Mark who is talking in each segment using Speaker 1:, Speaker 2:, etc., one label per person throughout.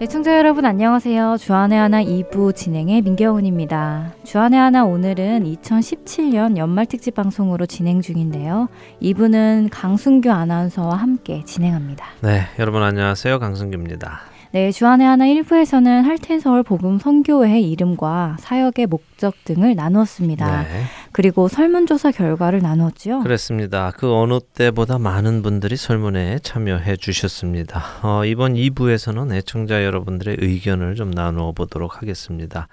Speaker 1: 애청자 네, 여러분 안녕하세요. 주안의 하나 2부 진행의 민경훈입니다. 주안의 하나 오늘은 2017년 연말 특집 방송으로 진행 중인데요. 2부는 강순규 아나운서와 함께 진행합니다.
Speaker 2: 네, 여러분 안녕하세요. 강순규입니다.
Speaker 1: 네, 주안의 하나 1부에서는 할텐서울 복음 선교회 이름과 사역의 목적 등을 나누었습니다. 네. 그리고 설문조사 결과를 나누었죠.
Speaker 2: 그렇습니다. 그 어느 때보다 많은 분들이 설문에 참여해 주셨습니다. 어, 이번 2부에서는 애청자 여러분들의 의견을 좀 나누어 보도록 하겠습니다.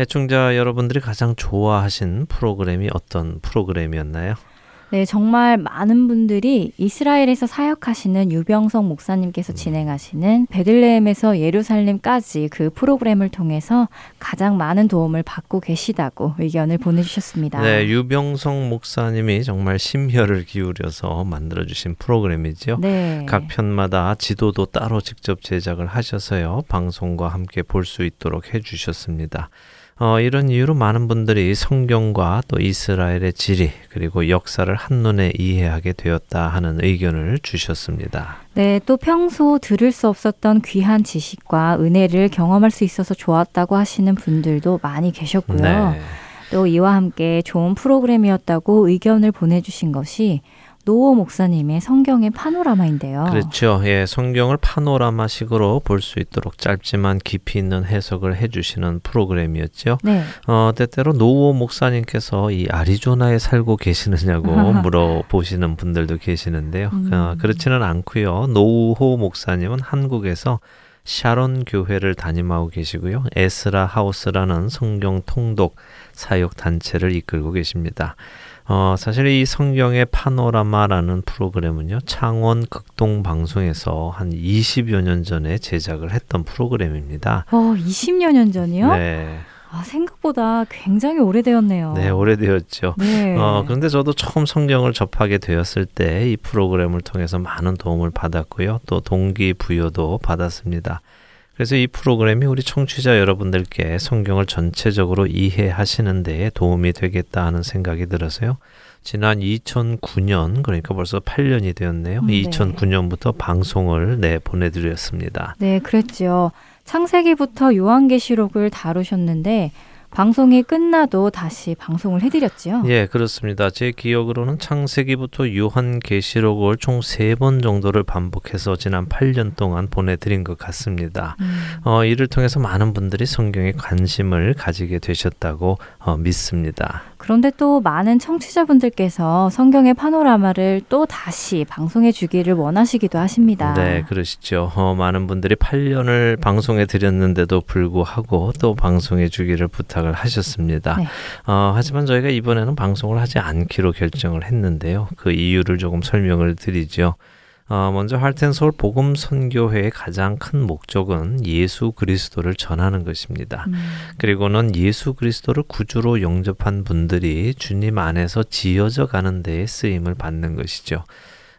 Speaker 2: 애청자 여러분들이 가장 좋아하신 프로그램이 어떤 프로그램이었나요?
Speaker 1: 네, 정말 많은 분들이 이스라엘에서 사역하시는 유병성 목사님께서 음. 진행하시는 베들레헴에서 예루살렘까지 그 프로그램을 통해서 가장 많은 도움을 받고 계시다고 의견을 보내주셨습니다.
Speaker 2: 네, 유병성 목사님이 정말 심혈을 기울여서 만들어주신 프로그램이죠. 네. 각 편마다 지도도 따로 직접 제작을 하셔서요, 방송과 함께 볼 수 있도록 해주셨습니다. 어, 이런 이유로 많은 분들이 성경과 또 이스라엘의 지리 그리고 역사를 한눈에 이해하게 되었다 하는 의견을 주셨습니다.
Speaker 1: 네, 또 평소 들을 수 없었던 귀한 지식과 은혜를 경험할 수 있어서 좋았다고 하시는 분들도 많이 계셨고요. 네. 또 이와 함께 좋은 프로그램이었다고 의견을 보내주신 것이 노호 목사님의 성경의 파노라마인데요.
Speaker 2: 그렇죠. 예, 성경을 파노라마식으로 볼 수 있도록 짧지만 깊이 있는 해석을 해주시는 프로그램이었죠. 네. 어, 때때로 노호 목사님께서 이 아리조나에 살고 계시느냐고 물어보시는 분들도 계시는데요. 음. 어, 그렇지는 않고요. 노호 목사님은 한국에서 샤론 교회를 담임하고 계시고요. 에스라 하우스라는 성경 통독 사역 단체를 이끌고 계십니다. 어, 사실 이 성경의 파노라마라는 프로그램은요, 창원 극동 방송에서 한 20여 년 전에 제작을 했던 프로그램입니다.
Speaker 1: 어, 20여 년 전이요? 네. 아, 생각보다 굉장히 오래되었네요.
Speaker 2: 네, 오래되었죠. 네. 어, 그런데 저도 처음 성경을 접하게 되었을 때 이 프로그램을 통해서 많은 도움을 받았고요. 또 동기부여도 받았습니다. 그래서 이 프로그램이 우리 청취자 여러분들께 성경을 전체적으로 이해하시는 데에 도움이 되겠다 하는 생각이 들어서요. 지난 2009년 그러니까 벌써 8년이 되었네요. 네. 2009년부터 방송을 내 보내드렸습니다.
Speaker 1: 네, 그랬죠. 창세기부터 요한계시록을 다루셨는데 방송이 끝나도 다시 방송을 해드렸지요.
Speaker 2: 예, 그렇습니다. 제 기억으로는 창세기부터 요한계시록을 총 세 번 정도를 반복해서 지난 8년 동안 보내드린 것 같습니다. 음. 어, 이를 통해서 많은 분들이 성경에 관심을 가지게 되셨다고 어, 믿습니다.
Speaker 1: 그런데 또 많은 청취자분들께서 성경의 파노라마를 또 다시 방송해 주기를 원하시기도 하십니다.
Speaker 2: 네, 그러시죠. 어, 많은 분들이 8년을 방송해 드렸는데도 불구하고 또 방송해 주기를 부탁을 하셨습니다. 네. 어, 하지만 저희가 이번에는 방송을 하지 않기로 결정을 했는데요. 그 이유를 조금 설명을 드리죠. 어, 먼저 할텐서울 복음 선교회의 가장 큰 목적은 예수 그리스도를 전하는 것입니다. 음. 그리고는 예수 그리스도를 구주로 영접한 분들이 주님 안에서 지어져 가는 데에 쓰임을 받는 것이죠.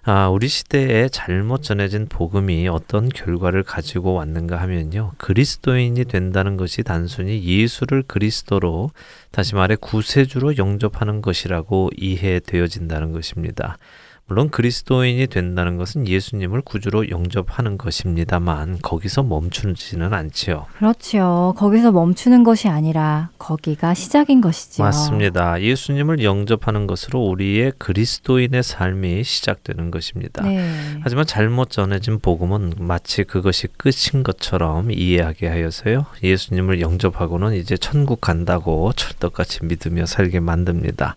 Speaker 2: 아, 우리 시대에 잘못 전해진 복음이 어떤 결과를 가지고 왔는가 하면요. 그리스도인이 된다는 것이 단순히 예수를 그리스도로 다시 말해 구세주로 영접하는 것이라고 이해되어진다는 것입니다. 물론 그리스도인이 된다는 것은 예수님을 구주로 영접하는 것입니다만 거기서 멈추지는 않지요.
Speaker 1: 그렇지요. 거기서 멈추는 것이 아니라 거기가 시작인 것이지요.
Speaker 2: 맞습니다. 예수님을 영접하는 것으로 우리의 그리스도인의 삶이 시작되는 것입니다. 네. 하지만 잘못 전해진 복음은 마치 그것이 끝인 것처럼 이해하게 하여서요. 예수님을 영접하고는 이제 천국 간다고 철떡같이 믿으며 살게 만듭니다.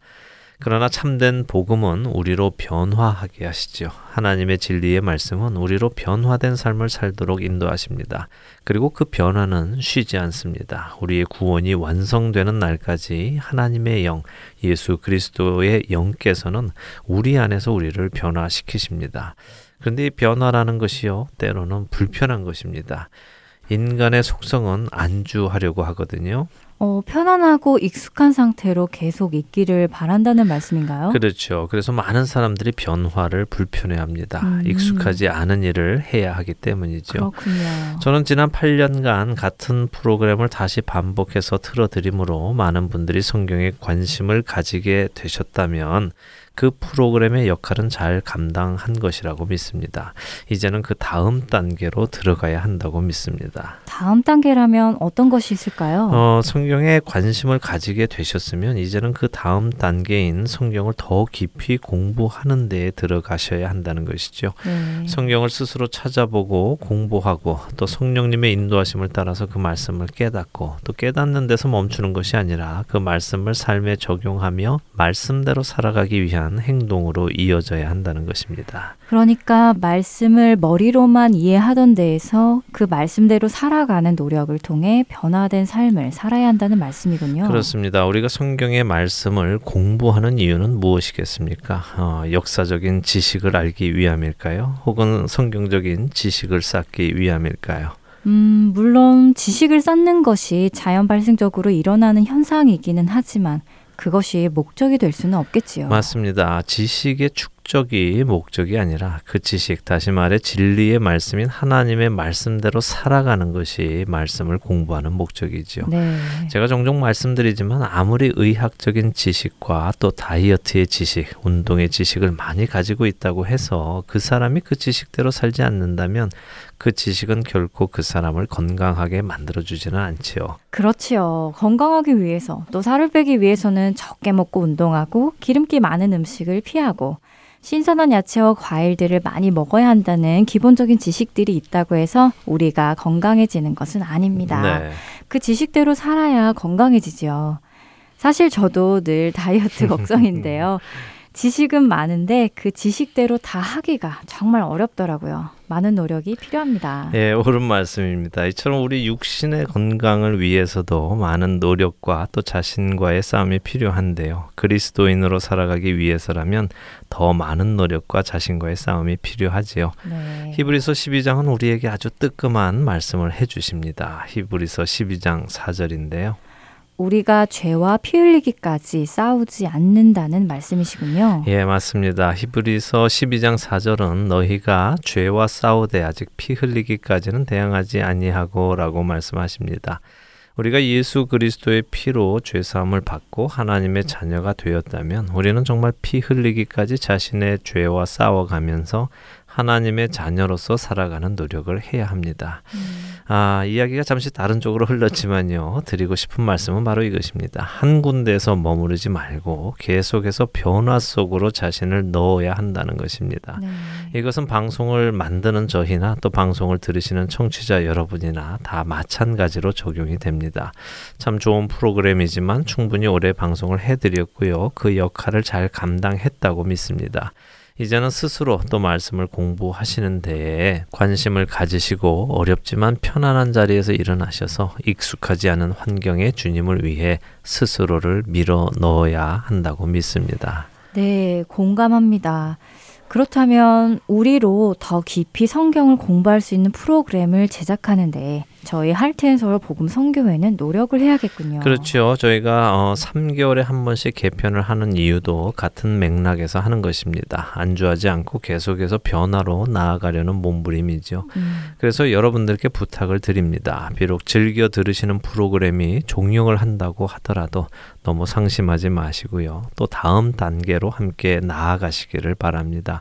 Speaker 2: 그러나 참된 복음은 우리로 변화하게 하시지요. 하나님의 진리의 말씀은 우리로 변화된 삶을 살도록 인도하십니다. 그리고 그 변화는 쉬지 않습니다. 우리의 구원이 완성되는 날까지 하나님의 영, 예수 그리스도의 영께서는 우리 안에서 우리를 변화시키십니다. 그런데 이 변화라는 것이요, 때로는 불편한 것입니다. 인간의 속성은 안주하려고 하거든요.
Speaker 1: 어, 편안하고 익숙한 상태로 계속 있기를 바란다는 말씀인가요?
Speaker 2: 그렇죠. 그래서 많은 사람들이 변화를 불편해합니다. 음. 익숙하지 않은 일을 해야 하기 때문이죠.
Speaker 1: 그렇군요.
Speaker 2: 저는 지난 8년간 같은 프로그램을 다시 반복해서 틀어드림으로 많은 분들이 성경에 관심을 가지게 되셨다면 그 프로그램의 역할은 잘 감당한 것이라고 믿습니다. 이제는 그 다음 단계로 들어가야 한다고 믿습니다.
Speaker 1: 다음 단계라면 어떤 것이 있을까요?
Speaker 2: 어, 성경에 관심을 가지게 되셨으면 이제는 그 다음 단계인 성경을 더 깊이 공부하는 데에 들어가셔야 한다는 것이죠. 네. 성경을 스스로 찾아보고 공부하고 또 성령님의 인도하심을 따라서 그 말씀을 깨닫고 또 깨닫는 데서 멈추는 것이 아니라 그 말씀을 삶에 적용하며 말씀대로 살아가기 위한 위한 행동으로 이어져야 한다는 것입니다.
Speaker 1: 그러니까 말씀을 머리로만 이해하던 데에서 그 말씀대로 살아가는 노력을 통해 변화된 삶을 살아야 한다는 말씀이군요.
Speaker 2: 그렇습니다. 우리가 성경의 말씀을 공부하는 이유는 무엇이겠습니까? 어, 역사적인 지식을 알기 위함일까요? 혹은 성경적인 지식을 쌓기 위함일까요?
Speaker 1: 음, 물론 지식을 쌓는 것이 자연 발생적으로 일어나는 현상이기는 하지만 그것이 목적이 될 수는 없겠지요.
Speaker 2: 맞습니다. 지식의 축적이 목적이 아니라 그 지식, 다시 말해 진리의 말씀인 하나님의 말씀대로 살아가는 것이 말씀을 공부하는 목적이죠. 네. 제가 종종 말씀드리지만 아무리 의학적인 지식과 또 다이어트의 지식, 운동의 지식을 많이 가지고 있다고 해서 그 사람이 그 지식대로 살지 않는다면 그 지식은 결코 그 사람을 건강하게 만들어 주지는 않지요.
Speaker 1: 그렇지요. 건강하기 위해서 또 살을 빼기 위해서는 적게 먹고 운동하고 기름기 많은 음식을 피하고 신선한 야채와 과일들을 많이 먹어야 한다는 기본적인 지식들이 있다고 해서 우리가 건강해지는 것은 아닙니다. 네. 그 지식대로 살아야 건강해지죠. 사실 저도 늘 다이어트 걱정인데요. 지식은 많은데 그 지식대로 다 하기가 정말 어렵더라고요. 많은 노력이 필요합니다.
Speaker 2: 예, 옳은 말씀입니다. 이처럼 우리 육신의 건강을 위해서도 많은 노력과 또 자신과의 싸움이 필요한데요. 그리스도인으로 살아가기 위해서라면 더 많은 노력과 자신과의 싸움이 필요하지요. 네. 히브리서 12장은 우리에게 아주 뜨끔한 말씀을 해 주십니다. 히브리서 12장 4절인데요.
Speaker 1: 우리가 죄와 피 흘리기까지 싸우지 않는다는 말씀이시군요.
Speaker 2: 예, 맞습니다. 히브리서 12장 4절은 너희가 죄와 싸우되 아직 피 흘리기까지는 대항하지 아니하고라고 말씀하십니다. 우리가 예수 그리스도의 피로 죄 사함을 받고 하나님의 자녀가 되었다면 우리는 정말 피 흘리기까지 자신의 죄와 싸워가면서 하나님의 자녀로서 살아가는 노력을 해야 합니다. 음. 아, 이야기가 잠시 다른 쪽으로 흘렀지만요. 드리고 싶은 말씀은 바로 이것입니다. 한 군데에서 머무르지 말고 계속해서 변화 속으로 자신을 넣어야 한다는 것입니다. 네. 이것은 방송을 만드는 저희나 또 방송을 들으시는 청취자 여러분이나 다 마찬가지로 적용이 됩니다. 참 좋은 프로그램이지만 충분히 오래 방송을 해드렸고요. 그 역할을 잘 감당했다고 믿습니다. 이제는 스스로 또 말씀을 공부하시는 데에 관심을 가지시고 어렵지만 편안한 자리에서 일어나셔서 익숙하지 않은 환경에 주님을 위해 스스로를 밀어 넣어야 한다고 믿습니다.
Speaker 1: 네, 공감합니다. 그렇다면 우리로 더 깊이 성경을 공부할 수 있는 프로그램을 제작하는데 저희 할트앤서울 복음 성교회는 노력을 해야겠군요.
Speaker 2: 그렇죠. 저희가 어, 3개월에 한 번씩 개편을 하는 이유도 같은 맥락에서 하는 것입니다. 안주하지 않고 계속해서 변화로 나아가려는 몸부림이죠. 음. 그래서 여러분들께 부탁을 드립니다. 비록 즐겨 들으시는 프로그램이 종영을 한다고 하더라도 너무 상심하지 마시고요. 또 다음 단계로 함께 나아가시기를 바랍니다.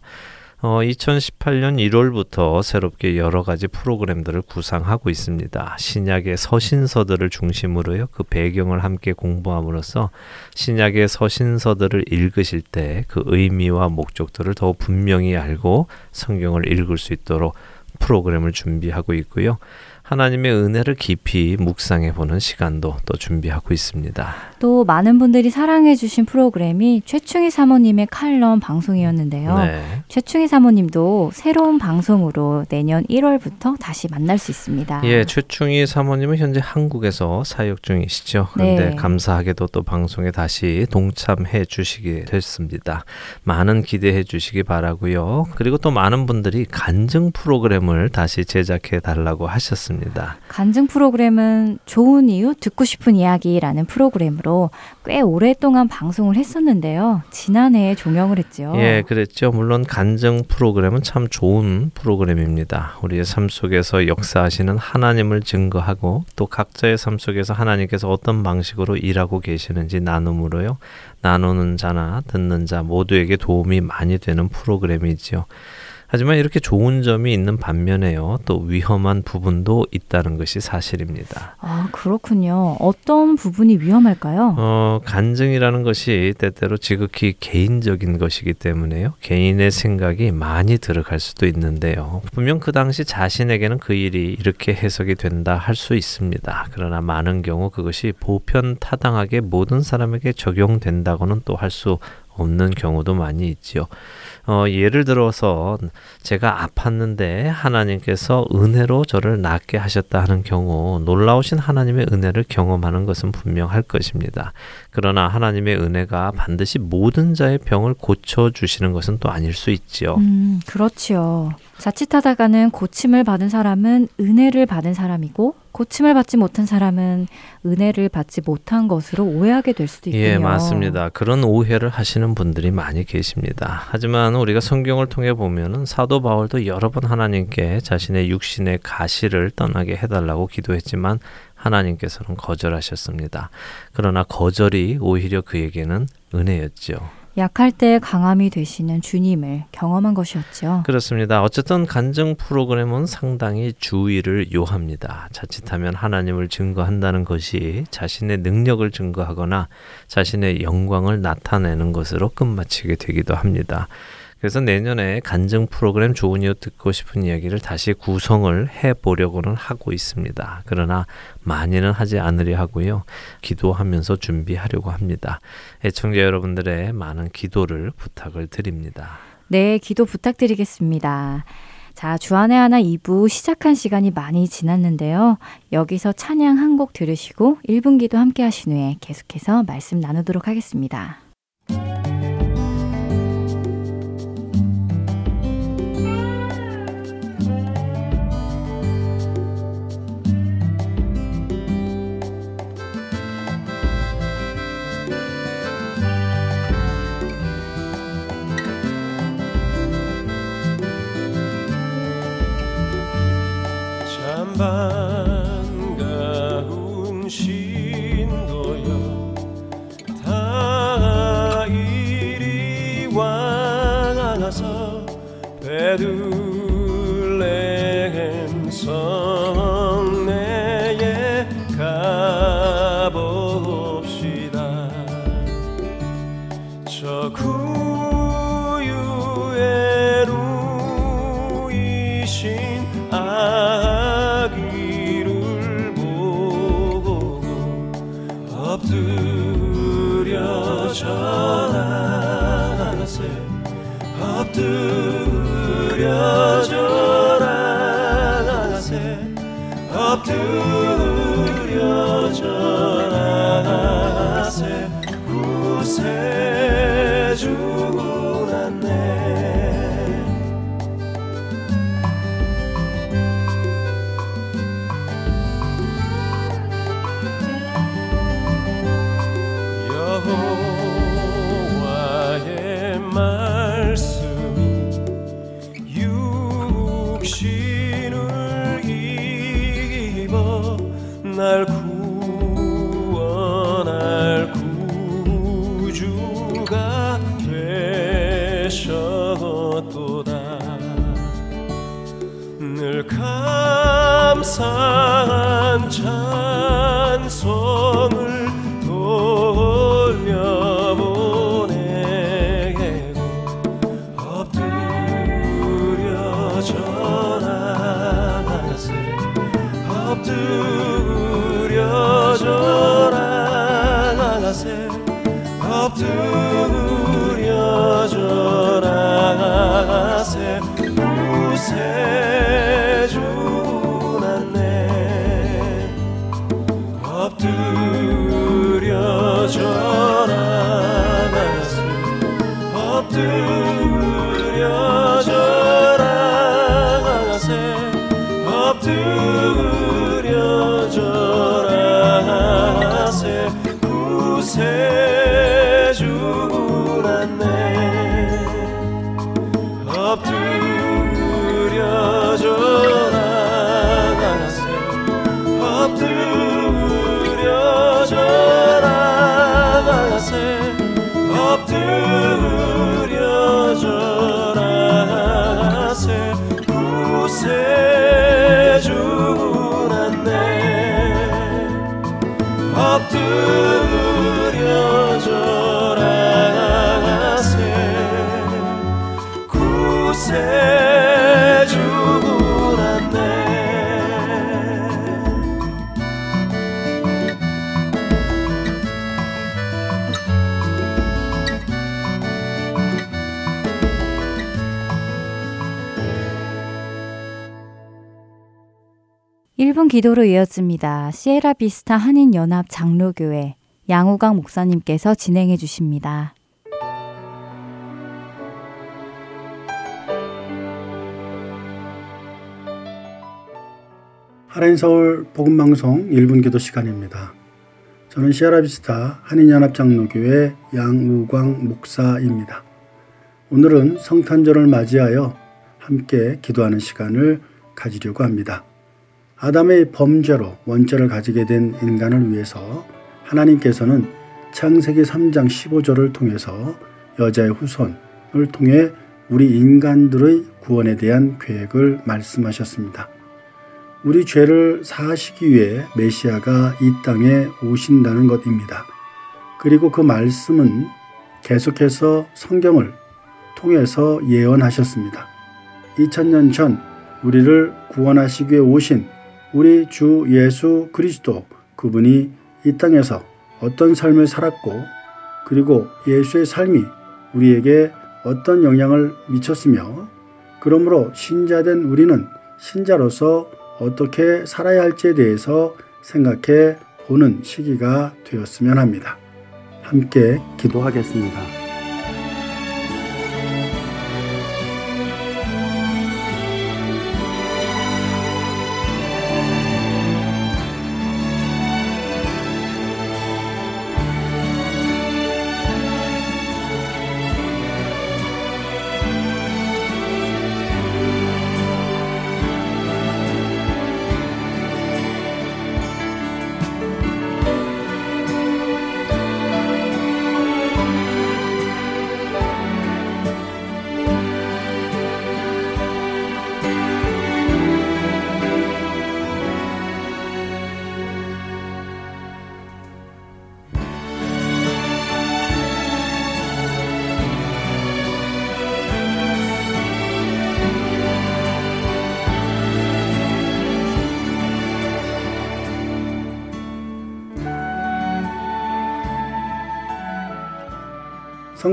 Speaker 2: 어, 2018년 1월부터 새롭게 여러 가지 프로그램들을 구상하고 있습니다. 신약의 서신서들을 중심으로요. 그 배경을 함께 공부함으로써 신약의 서신서들을 읽으실 때 그 의미와 목적들을 더 분명히 알고 성경을 읽을 수 있도록 프로그램을 준비하고 있고요. 하나님의 은혜를 깊이 묵상해 보는 시간도 또 준비하고 있습니다.
Speaker 1: 또 많은 분들이 사랑해 주신 프로그램이 최충희 사모님의 칼럼 방송이었는데요. 네. 최충희 사모님도 새로운 방송으로 내년 1월부터 다시 만날 수 있습니다.
Speaker 2: 예, 최충희 사모님은 현재 한국에서 사역 중이시죠. 그런데 네. 감사하게도 또 방송에 다시 동참해 주시게 됐습니다. 많은 기대해 주시기 바라고요. 그리고 또 많은 분들이 간증 프로그램을 다시 제작해 달라고 하셨습니다. 있습니다.
Speaker 1: 간증 프로그램은 좋은 이유 듣고 싶은 이야기라는 프로그램으로 꽤 오랫동안 방송을 했었는데요. 지난해에 종영을 했죠.
Speaker 2: 예, 그랬죠. 물론 간증 프로그램은 참 좋은 프로그램입니다. 우리의 삶 속에서 역사하시는 하나님을 증거하고 또 각자의 삶 속에서 하나님께서 어떤 방식으로 일하고 계시는지 나눔으로요. 나누는 자나 듣는 자 모두에게 도움이 많이 되는 프로그램이지요. 하지만 이렇게 좋은 점이 있는 반면에요. 또 위험한 부분도 있다는 것이 사실입니다.
Speaker 1: 아, 그렇군요. 어떤 부분이 위험할까요?
Speaker 2: 어, 간증이라는 것이 때때로 지극히 개인적인 것이기 때문에요. 개인의 생각이 많이 들어갈 수도 있는데요. 분명 그 당시 자신에게는 그 일이 이렇게 해석이 된다 할 수 있습니다. 그러나 많은 경우 그것이 보편 타당하게 모든 사람에게 적용된다고는 또 할 수 없는 경우도 많이 있지요. 어, 예를 들어서 제가 아팠는데 하나님께서 은혜로 저를 낫게 하셨다 하는 경우 놀라우신 하나님의 은혜를 경험하는 것은 분명할 것입니다. 그러나 하나님의 은혜가 반드시 모든 자의 병을 고쳐 주시는 것은 또 아닐 수 있지요.
Speaker 1: 음, 그렇지요. 자칫하다가는 고침을 받은 사람은 은혜를 받은 사람이고 고침을 받지 못한 사람은 은혜를 받지 못한 것으로 오해하게 될 수도 있군요.
Speaker 2: 예, 맞습니다. 그런 오해를 하시는 분들이 많이 계십니다. 하지만 우리가 성경을 통해 보면은 사도 바울도 여러 번 하나님께 자신의 육신의 가시를 떠나게 해달라고 기도했지만 하나님께서는 거절하셨습니다. 그러나 거절이 오히려 그에게는 은혜였지요.
Speaker 1: 약할 때 강함이 되시는 주님을 경험한 것이었죠.
Speaker 2: 그렇습니다. 어쨌든 간증 프로그램은 상당히 주의를 요합니다. 자칫하면 하나님을 증거한다는 것이 자신의 능력을 증거하거나 자신의 영광을 나타내는 것으로 끝마치게 되기도 합니다. 그래서 내년에 간증 프로그램 좋은 이유 듣고 싶은 이야기를 다시 구성을 해 보려고는 하고 있습니다. 그러나 많이는 하지 않으려 하고요. 기도하면서 준비하려고 합니다. 애청자 여러분들의 많은 기도를 부탁을 드립니다.
Speaker 1: 네, 기도 부탁드리겠습니다. 자, 주안의 하나 2부 시작한 시간이 많이 지났는데요. 여기서 찬양 한 곡 들으시고 1분 기도 함께 하신 후에 계속해서 말씀 나누도록 하겠습니다.
Speaker 3: 반가운 신도여 다 이리 와서 베들 늘 감사한 찬송을
Speaker 1: 기도로 이어집니다. 시에라 비스타 한인연합 장로교회 양우강 목사님께서 진행해 주십니다.
Speaker 4: 하나인 서울 복음방송 1분 기도 시간입니다. 저는 시아라비스타 한인연합 장로교회 양우광 목사입니다. 오늘은 성탄절을 맞이하여 함께 기도하는 시간을 가지려고 합니다. 아담의 범죄로 원죄를 가지게 된 인간을 위해서 하나님께서는 창세기 3장 15절을 통해서 여자의 후손을 통해 우리 인간들의 구원에 대한 계획을 말씀하셨습니다. 우리 죄를 사하시기 위해 메시아가 이 땅에 오신다는 것입니다. 그리고 그 말씀은 계속해서 성경을 통해서 예언하셨습니다. 2000년 전 우리를 구원하시기 위해 오신 우리 주 예수 그리스도 그분이 이 땅에서 어떤 삶을 살았고 그리고 예수의 삶이 우리에게 어떤 영향을 미쳤으며 그러므로 신자된 우리는 신자로서 어떻게 살아야 할지에 대해서 생각해 보는 시기가 되었으면 합니다. 함께 기도하겠습니다.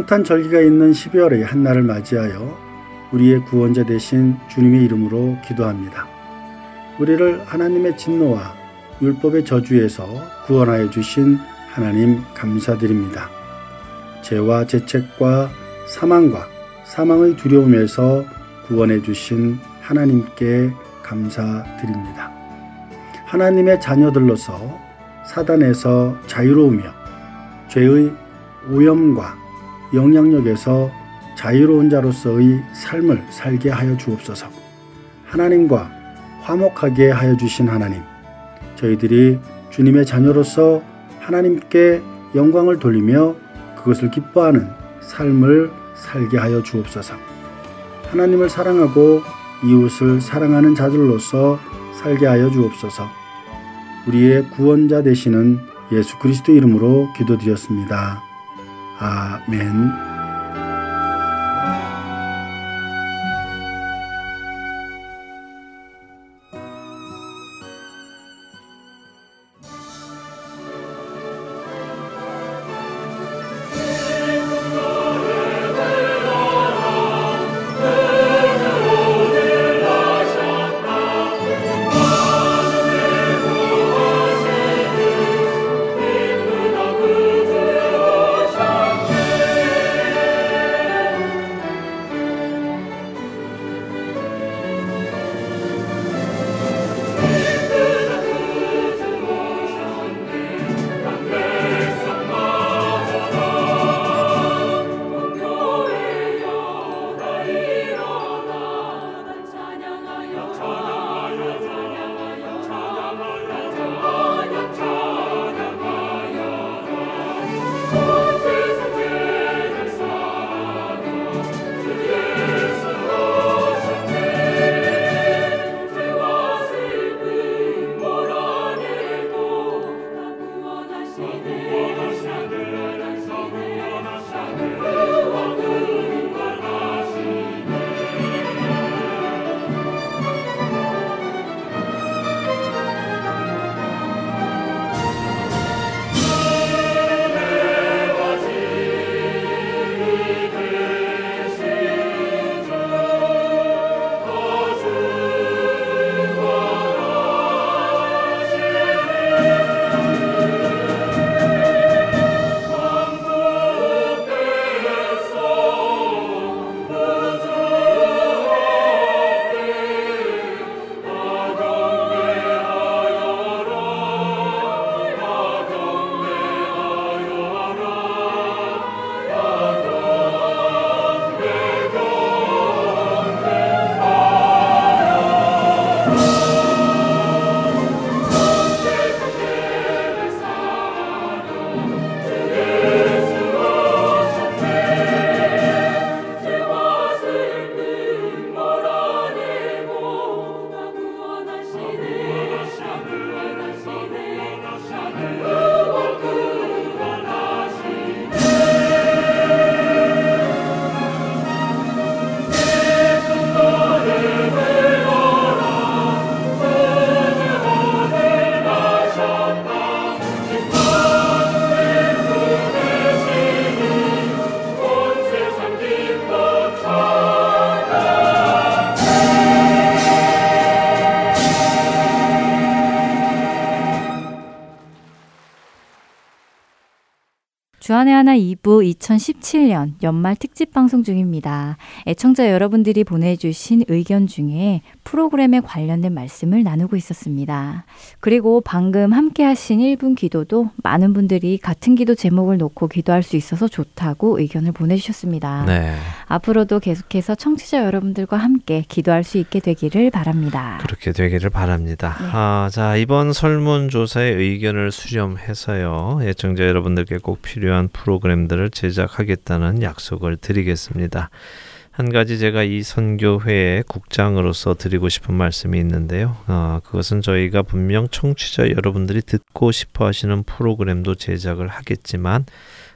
Speaker 4: 성탄 절기가 있는 12월의 한날을 맞이하여 우리의 구원자 되신 주님의 이름으로 기도합니다. 우리를 하나님의 진노와 율법의 저주에서 구원하여 주신 하나님 감사드립니다. 죄와 죄책과 사망과 사망의 두려움에서 구원해 주신 하나님께 감사드립니다. 하나님의 자녀들로서 사단에서 자유로우며 죄의 오염과 영향력에서 자유로운 자로서의 삶을 살게 하여 주옵소서. 하나님과 화목하게 하여 주신 하나님, 저희들이 주님의 자녀로서 하나님께 영광을 돌리며 그것을 기뻐하는 삶을 살게 하여 주옵소서. 하나님을 사랑하고 이웃을 사랑하는 자들로서 살게 하여 주옵소서. 우리의 구원자 되시는 예수 그리스도 이름으로 기도드렸습니다. 아멘.
Speaker 1: 주안의 하나 2부 2017년 연말 특집 방송 중입니다. 애청자 여러분들이 보내주신 의견 중에 프로그램에 관련된 말씀을 나누고 있었습니다. 그리고 방금 함께 하신 1분 기도도 많은 분들이 같은 기도 제목을 놓고 기도할 수 있어서 좋다고 의견을 보내주셨습니다. 네. 앞으로도 계속해서 청취자 여러분들과 함께 기도할 수 있게 되기를 바랍니다.
Speaker 2: 그렇게 되기를 바랍니다. 네. 아, 자, 이번 설문조사의 의견을 수렴해서요. 애청자 여러분들께 꼭 필요한 프로그램들을 제작하겠다는 약속을 드리겠습니다. 한 가지 제가 이 선교회의 국장으로서 드리고 싶은 말씀이 있는데요. 어, 그것은 저희가 분명 청취자 여러분들이 듣고 싶어 하시는 프로그램도 제작을 하겠지만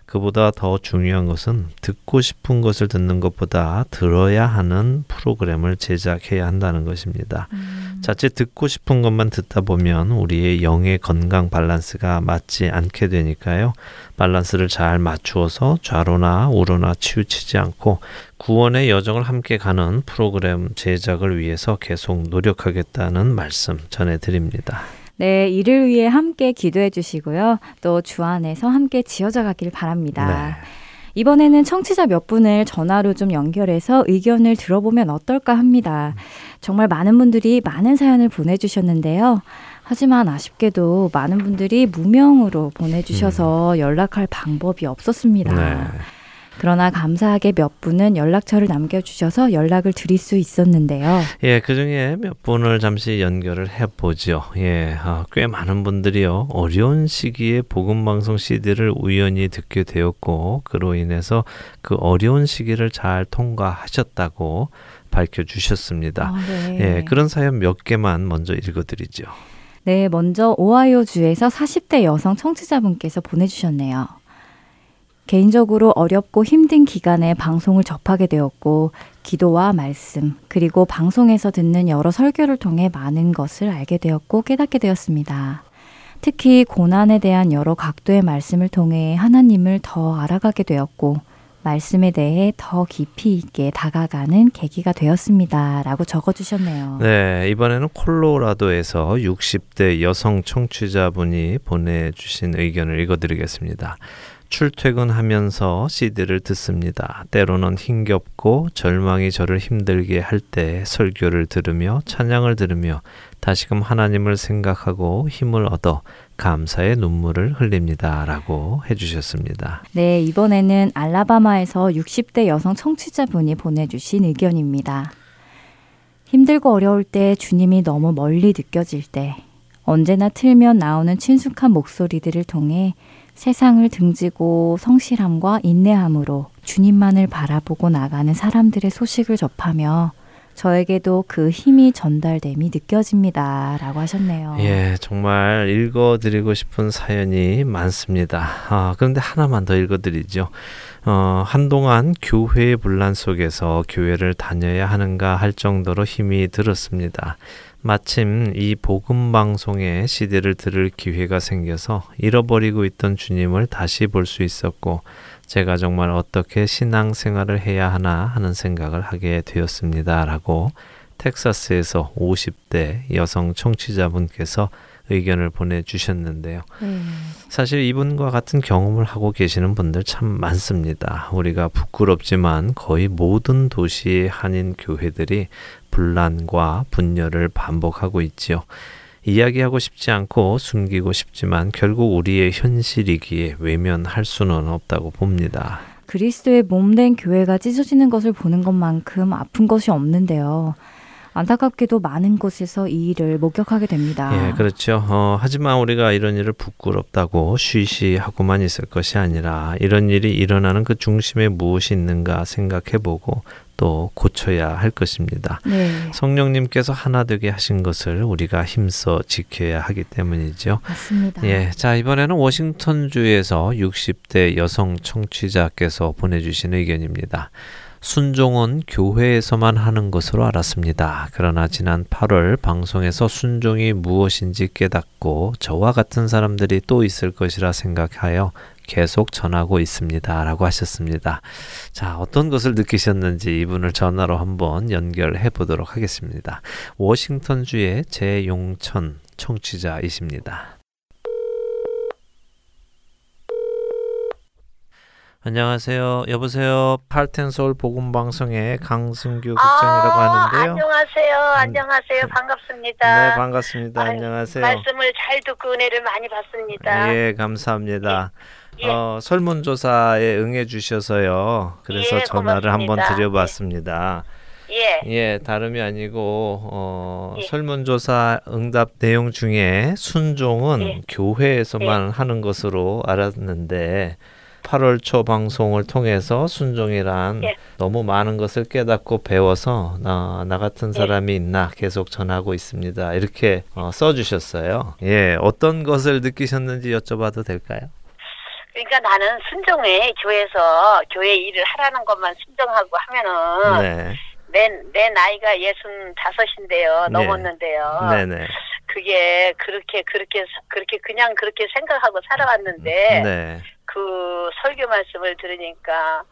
Speaker 2: 그보다 더 중요한 것은 듣고 싶은 것을 듣는 것보다 들어야 하는 프로그램을 제작해야 한다는 것입니다. 음. 자칫 듣고 싶은 것만 듣다 보면 우리의 영의 건강 밸런스가 맞지 않게 되니까요. 밸런스를 잘 맞추어서 좌로나 우로나 치우치지 않고 구원의 여정을 함께 가는 프로그램 제작을 위해서 계속 노력하겠다는 말씀 전해드립니다.
Speaker 1: 네, 이를 위해 함께 기도해 주시고요. 또 주 안에서 함께 지어져 가길 바랍니다. 네. 이번에는 청취자 몇 분을 전화로 좀 연결해서 의견을 들어보면 어떨까 합니다. 정말 많은 분들이 많은 사연을 보내주셨는데요. 하지만 아쉽게도 많은 분들이 무명으로 보내주셔서 음. 연락할 방법이 없었습니다. 네. 그러나 감사하게 몇 분은 연락처를 남겨주셔서 연락을 드릴 수 있었는데요.
Speaker 2: 예, 그 중에 몇 분을 잠시 연결을 해보죠. 예, 아, 꽤 많은 분들이요. 어려운 시기에 복음방송 CD를 우연히 듣게 되었고, 그로 인해서 그 어려운 시기를 잘 통과하셨다고 밝혀주셨습니다. 아, 네. 예, 그런 사연 몇 개만 먼저 읽어드리죠.
Speaker 1: 네, 먼저 오하이오주에서 40대 여성 청취자분께서 보내주셨네요. 개인적으로 어렵고 힘든 기간에 방송을 접하게 되었고, 기도와 말씀, 그리고 방송에서 듣는 여러 설교를 통해 많은 것을 알게 되었고 깨닫게 되었습니다. 특히 고난에 대한 여러 각도의 말씀을 통해 하나님을 더 알아가게 되었고, 말씀에 대해 더 깊이 있게 다가가는 계기가 되었습니다. 라고 적어주셨네요.
Speaker 2: 네, 이번에는 콜로라도에서 60대 여성 청취자분이 보내주신 의견을 읽어드리겠습니다. 출퇴근하면서 CD를 듣습니다. 때로는 힘겹고 절망이 저를 힘들게 할 때 설교를 들으며 찬양을 들으며 다시금 하나님을 생각하고 힘을 얻어 감사의 눈물을 흘립니다. 라고 해주셨습니다.
Speaker 1: 네, 이번에는 알라바마에서 60대 여성 청취자분이 보내주신 의견입니다. 힘들고 어려울 때 주님이 너무 멀리 느껴질 때 언제나 틀면 나오는 친숙한 목소리들을 통해 세상을 등지고 성실함과 인내함으로 주님만을 바라보고 나가는 사람들의 소식을 접하며 저에게도 그 힘이 전달됨이 느껴집니다. 라고 하셨네요.
Speaker 2: 예, 정말 읽어드리고 싶은 사연이 많습니다. 아, 그런데 하나만 더 읽어드리죠. 어, 한동안 교회의 분란 속에서 교회를 다녀야 하는가 할 정도로 힘이 들었습니다. 마침 이 복음 방송에 CD를 들을 기회가 생겨서 잃어버리고 있던 주님을 다시 볼 수 있었고 제가 정말 어떻게 신앙 생활을 해야 하나 하는 생각을 하게 되었습니다라고 텍사스에서 50대 여성 청취자분께서 의견을 보내주셨는데요. 네. 사실 이분과 같은 경험을 하고 계시는 분들 참 많습니다. 우리가 부끄럽지만 거의 모든 도시의 한인 교회들이 분란과 분열을 반복하고 있지요. 이야기하고 싶지 않고 숨기고 싶지만 결국 우리의 현실이기에 외면할 수는 없다고 봅니다.
Speaker 1: 그리스도의 몸 된 교회가 찢어지는 것을 보는 것만큼 아픈 것이 없는데요. 안타깝게도 많은 곳에서 이 일을 목격하게 됩니다.
Speaker 2: 예, 그렇죠. 어, 하지만 우리가 이런 일을 부끄럽다고 쉬쉬하고만 있을 것이 아니라 이런 일이 일어나는 그 중심에 무엇이 있는가 생각해보고 또 고쳐야 할 것입니다. 네. 성령님께서 하나 되게 하신 것을 우리가 힘써 지켜야 하기 때문이죠.
Speaker 1: 맞습니다.
Speaker 2: 예, 자 이번에는 워싱턴 주에서 60대 여성 청취자께서 보내주신 의견입니다. 순종은 교회에서만 하는 것으로 알았습니다. 그러나 지난 8월 방송에서 순종이 무엇인지 깨닫고 저와 같은 사람들이 또 있을 것이라 생각하여 계속 전하고 있습니다. 라고 하셨습니다. 자, 어떤 것을 느끼셨는지 이분을 전화로 한번 연결해 보도록 하겠습니다. 워싱턴주의 재용천 청취자이십니다. 안녕하세요. 여보세요. 팔텐서울 복음방송의 강승규 국장이라고 아, 하는데요.
Speaker 5: 안녕하세요. 음, 안녕하세요. 반갑습니다.
Speaker 2: 네, 반갑습니다. 아, 안녕하세요.
Speaker 5: 말씀을 잘 듣고 은혜를 많이 받습니다.
Speaker 2: 예, 감사합니다. 예. 어, 설문조사에 응해 주셔서요. 그래서 예, 전화를 한번 드려봤습니다.
Speaker 5: 예.
Speaker 2: 예, 다름이 아니고 어, 예. 설문조사 응답 내용 중에 순종은 예. 교회에서만 예. 하는 것으로 알았는데 8월 초 방송을 통해서 순종이란 예. 너무 많은 것을 깨닫고 배워서 나, 나 같은 사람이 있나 계속 전하고 있습니다. 이렇게 어, 써주셨어요. 예, 어떤 것을 느끼셨는지 여쭤봐도 될까요?
Speaker 5: 그러니까 나는 순종에 교회에서 교회 일을 하라는 것만 순종하고 하면은 네. 내, 내 나이가 예순 다섯인데요. 네. 넘었는데요. 네 네. 그게 그렇게, 그렇게, 그렇게 그냥 그렇게 생각하고 살아왔는데, 네. 그 설교 말씀을 들으니까,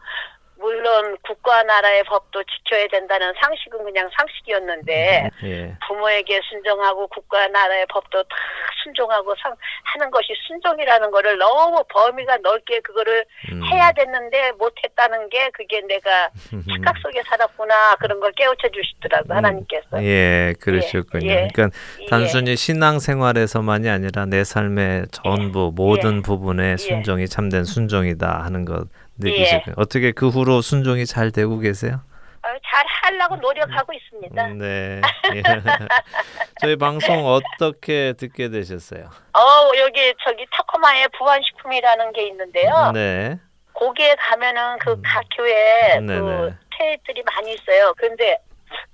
Speaker 5: 물론 국가 나라의 법도 지켜야 된다는 상식은 그냥 상식이었는데 음, 예. 부모에게 순종하고 국가 나라의 법도 다 순종하고 상, 하는 것이 순종이라는 거를 너무 범위가 넓게 그거를 음. 해야 됐는데 못했다는 게 그게 내가 착각 속에 살았구나 그런 걸 깨우쳐 주시더라고 음. 하나님께서
Speaker 2: 예 그러셨군요 예. 그러니까 예. 단순히 신앙 생활에서만이 아니라 내 삶의 전부 예. 모든 부분에 예. 순종이 참된 순종이다 하는 것 느끼시고 예. 어떻게 그 후로 순종이 잘 되고 계세요?
Speaker 5: 어, 잘 하려고 노력하고 있습니다.
Speaker 2: 음, 네. 예. 저희 방송 어떻게 듣게 되셨어요?
Speaker 5: 어 여기 저기 타코마에 부안식품이라는 게 있는데요. 네. 거기에 가면은 그각 음. 교회 네, 그 네. 테이프들이 많이 있어요. 근데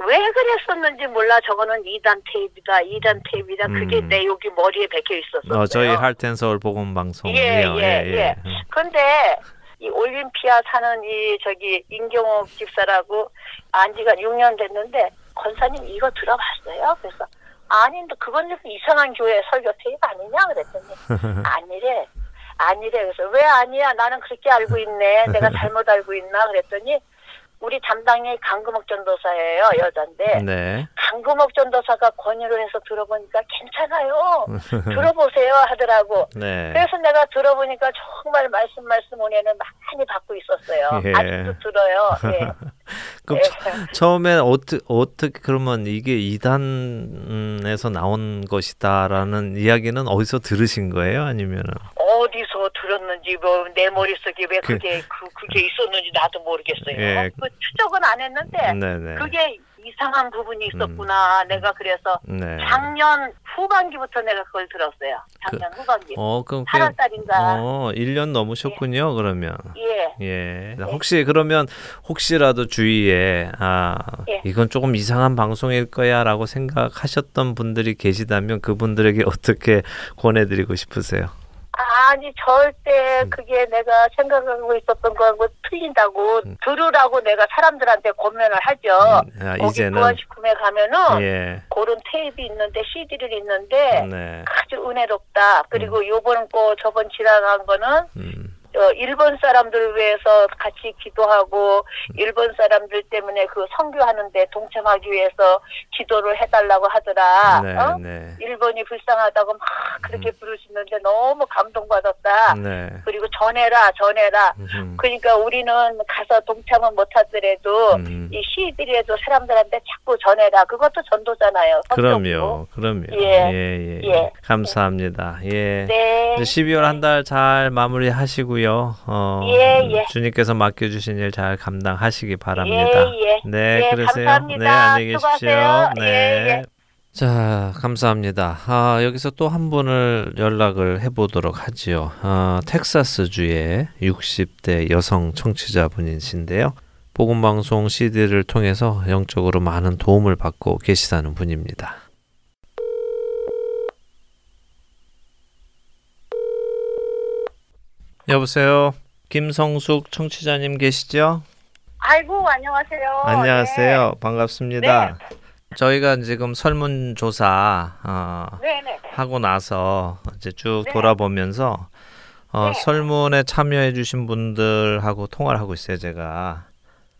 Speaker 5: 왜 그랬었는지 몰라. 저거는 2단 테이프다, 2단 테이프다. 그게 음. 내 여기 머리에 박혀 있었어요. 어,
Speaker 2: 저희 할텐 서울 복음 방송이요. 예, 예,
Speaker 5: 예. 예. 근데 이 올림피아 사는 이 저기 임경옥 집사라고 안 지가 6년 됐는데 권사님 이거 들어봤어요? 그래서 아니 그건 좀 이상한 교회 설교 테이프 아니냐 그랬더니 아니래. 아니래. 그래서 왜 아니야? 나는 그렇게 알고 있네. 내가 잘못 알고 있나? 그랬더니 우리 담당이 강금옥 전도사예요 여잔데 네. 강금옥 전도사가 권유를 해서 들어보니까 괜찮아요 들어보세요 하더라고 네. 그래서 내가 들어보니까 정말 말씀 말씀 은혜는 많이 받고 있었어요 예. 아직도 들어요 예.
Speaker 2: 그럼 예. 처음에 어떻게 어떻게 그러면 이게 이단에서 나온 것이다라는 이야기는 어디서 들으신 거예요 아니면은
Speaker 5: 어디서 들었는지 뭐 내 머릿속에 왜그 그게 그, 그 게 있었는지 나도 모르겠어요. 예. 그 추적은 안 했는데 네네. 그게 이상한 부분이 있었구나. 음. 내가 그래서 네. 작년 후반기부터 내가 그걸 들었어요. 작년 그, 후반기. 어, 그럼 8월 달인가.
Speaker 2: 어, 1년 넘으셨군요, 예. 그러면.
Speaker 5: 예.
Speaker 2: 예. 예. 혹시 그러면 혹시라도 주위에 아, 예. 이건 조금 이상한 방송일 거야라고 생각하셨던 분들이 계시다면 그분들에게 어떻게 권해 드리고 싶으세요?
Speaker 5: 아니 절대 음. 그게 내가 생각하고 있었던 거하고 틀린다고 음. 들으라고 내가 사람들한테 권면을 하죠. 음. 아, 거기 부안식품에 가면은 예. 그런 테이프 있는데 CD를 있는데 네. 아주 은혜롭다. 그리고 음. 요번 거 저번 지나간 거는 음. 어, 일본 사람들 위해서 같이 기도하고 일본 사람들 때문에 그 선교하는데 동참하기 위해서 기도를 해달라고 하더라. 네, 어? 네. 일본이 불쌍하다고 막 그렇게 음. 부르시는데 너무 감동받았다. 네. 그리고 전해라, 전해라. 음. 그러니까 우리는 가서 동참은 못하더라도 음. 이 시들이라도 사람들한테 자꾸 전해라. 그것도 전도잖아요.
Speaker 2: 그럼요, 그럼요. 예, 예, 예. 예. 감사합니다. 예. 네. 12월 한 달 잘 마무리하시고요. 하고요. 어, 예, 예. 주님께서 맡겨주신 일 잘 감당하시기 바랍니다. 예, 예. 네, 예, 그러세요. 감사합니다. 네, 안녕히 계십시오. 수고하세요. 네. 예, 예. 자, 감사합니다. 아, 여기서 또 한 분을 연락을 해보도록 하지요. 아, 텍사스주의 60대 여성 청취자분이신데요. 복음방송 CD를 통해서 영적으로 많은 도움을 받고 계시다는 분입니다. 여보세요. 김성숙 청취자님 계시죠?
Speaker 5: 아이고 안녕하세요.
Speaker 2: 안녕하세요. 네. 반갑습니다. 네. 저희가 지금 설문조사 어, 하고 나서 이제 쭉 네. 돌아보면서 어, 네. 설문에 참여해주신 분들하고 통화를 하고 있어요, 제가.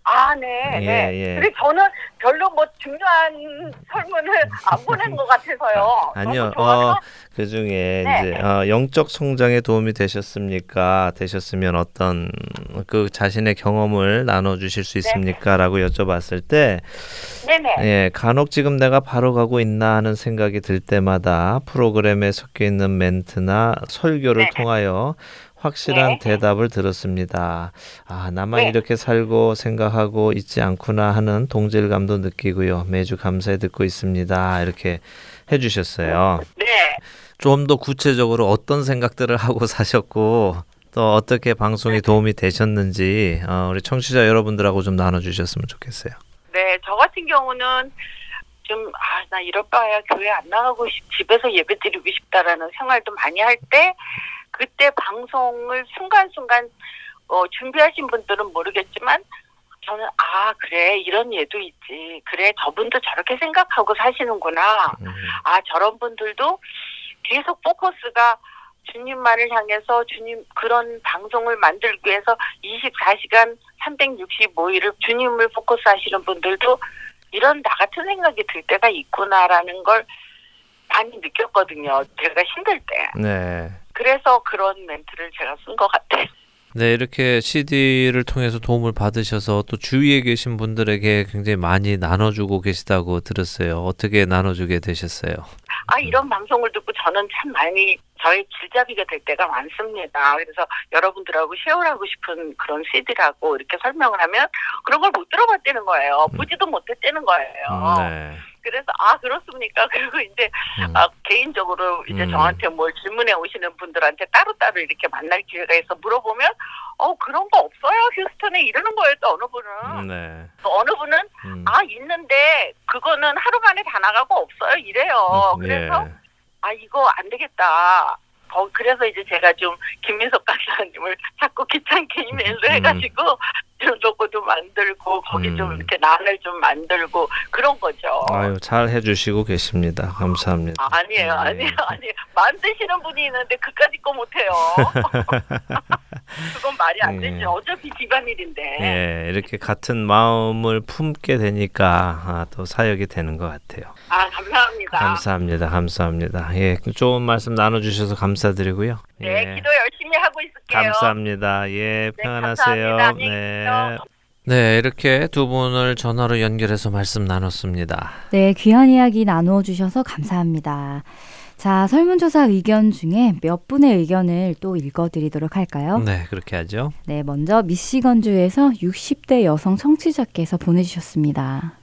Speaker 6: 아, 네, 예, 네. 예. 근데 저는 별로 뭐 중요한 설문을 안 보낸 것 같아서요.
Speaker 2: 아, 니요 어, 그 중에 네. 이제 어, 영적 성장에 도움이 되셨습니까? 되셨으면 어떤 그 자신의 경험을 나눠주실 수 있습니까?라고 여쭤봤을 때, 네네. 예, 간혹 지금 내가 바로 가고 있나 하는 생각이 들 때마다 프로그램에 섞여 있는 멘트나 설교를 네. 통하여 확실한 네. 대답을 들었습니다. 아, 나만 네. 이렇게 살고 생각하고 있지 않구나 하는 동질감도 느끼고요. 매주 감사히 듣고 있습니다. 이렇게 해 주셨어요. 네. 좀 더 구체적으로 어떤 생각들을 하고 사셨고 또 어떻게 방송이 네. 도움이 되셨는지 어, 우리 청취자 여러분들하고 좀 나눠 주셨으면 좋겠어요.
Speaker 6: 네, 저 같은 경우는 좀, 아, 나 이럴 바야 교회 안 나가고 싶, 집에서 예배 드리고 싶다라는 생활도 많이 할 때, 그때 방송을 순간순간 어, 준비하신 분들은 모르겠지만 저는 아 그래 이런 예도 있지 그래 저분도 저렇게 생각하고 사시는구나 음. 아 저런 분들도 계속 포커스가 주님만을 향해서 주님 그런 방송을 만들기 위해서 24시간 365일을 주님을 포커스 하시는 분들도 이런 나 같은 생각이 들 때가 있구나라는 걸 많이 느꼈거든요. 제가 힘들 때. 네. 그래서 그런 멘트를 제가 쓴 것 같아요.
Speaker 2: 네, 이렇게 CD를 통해서 도움을 받으셔서 또 주위에 계신 분들에게 굉장히 많이 나눠주고 계시다고 들었어요. 어떻게 나눠주게 되셨어요?
Speaker 6: 아, 이런 방송을 듣고 저는 참 많이 저의 길잡이가 될 때가 많습니다. 그래서 여러분들하고 쉐어하고 싶은 그런 CD라고 이렇게 설명을 하면 그런 걸 못 들어봤다는 거예요. 음. 보지도 못했다는 거예요. 음, 네. 그래서 아 그렇습니까? 그리고 이제 음. 아, 개인적으로 이제 음. 저한테 뭘 질문해 오시는 분들한테 따로따로 이렇게 만날 기회가 있어 물어보면 어 그런 거 없어요 휴스턴에 이러는 거예요 또 어느 분은 네. 또 어느 분은 음. 아 있는데 그거는 하루 만에 다 나가고 없어요 이래요. 음, 그래서 예. 아 이거 안 되겠다. 어, 그래서 이제 제가 좀 김민석 강사님을 자꾸 귀찮게 이메일로 음. 해가지고 좀 로고도 만들고 거기 음. 좀 이렇게 난을 좀 만들고 그런 거죠.
Speaker 2: 아유 잘 해주시고 계십니다. 감사합니다.
Speaker 6: 아, 니에요 네. 아니에요, 아니에요. 만드시는 분이 있는데 그까짓 거 못해요. 그건 말이 안 되죠. 예. 어차피 집안일인데.
Speaker 2: 예, 이렇게 같은 마음을 품게 되니까 아, 또 사역이 되는 것 같아요.
Speaker 6: 아, 감사합니다.
Speaker 2: 감사합니다. 감사합니다. 예, 좋은 말씀 나눠주셔서 감사드리고요.
Speaker 6: 네, 예. 기도 열심히 하고 있을게요.
Speaker 2: 감사합니다. 예, 네, 평안하세요. 감사합니다. 네. 네, 이렇게 두 분을 전화로 연결해서 말씀 나눴습니다.
Speaker 1: 네, 귀한 이야기 나누어 주셔서 감사합니다. 자, 설문조사 의견 중에 몇 분의 의견을 또 읽어드리도록 할까요?
Speaker 2: 네, 그렇게 하죠.
Speaker 1: 네, 먼저 미시건주에서 60대 여성 청취자께서 보내주셨습니다.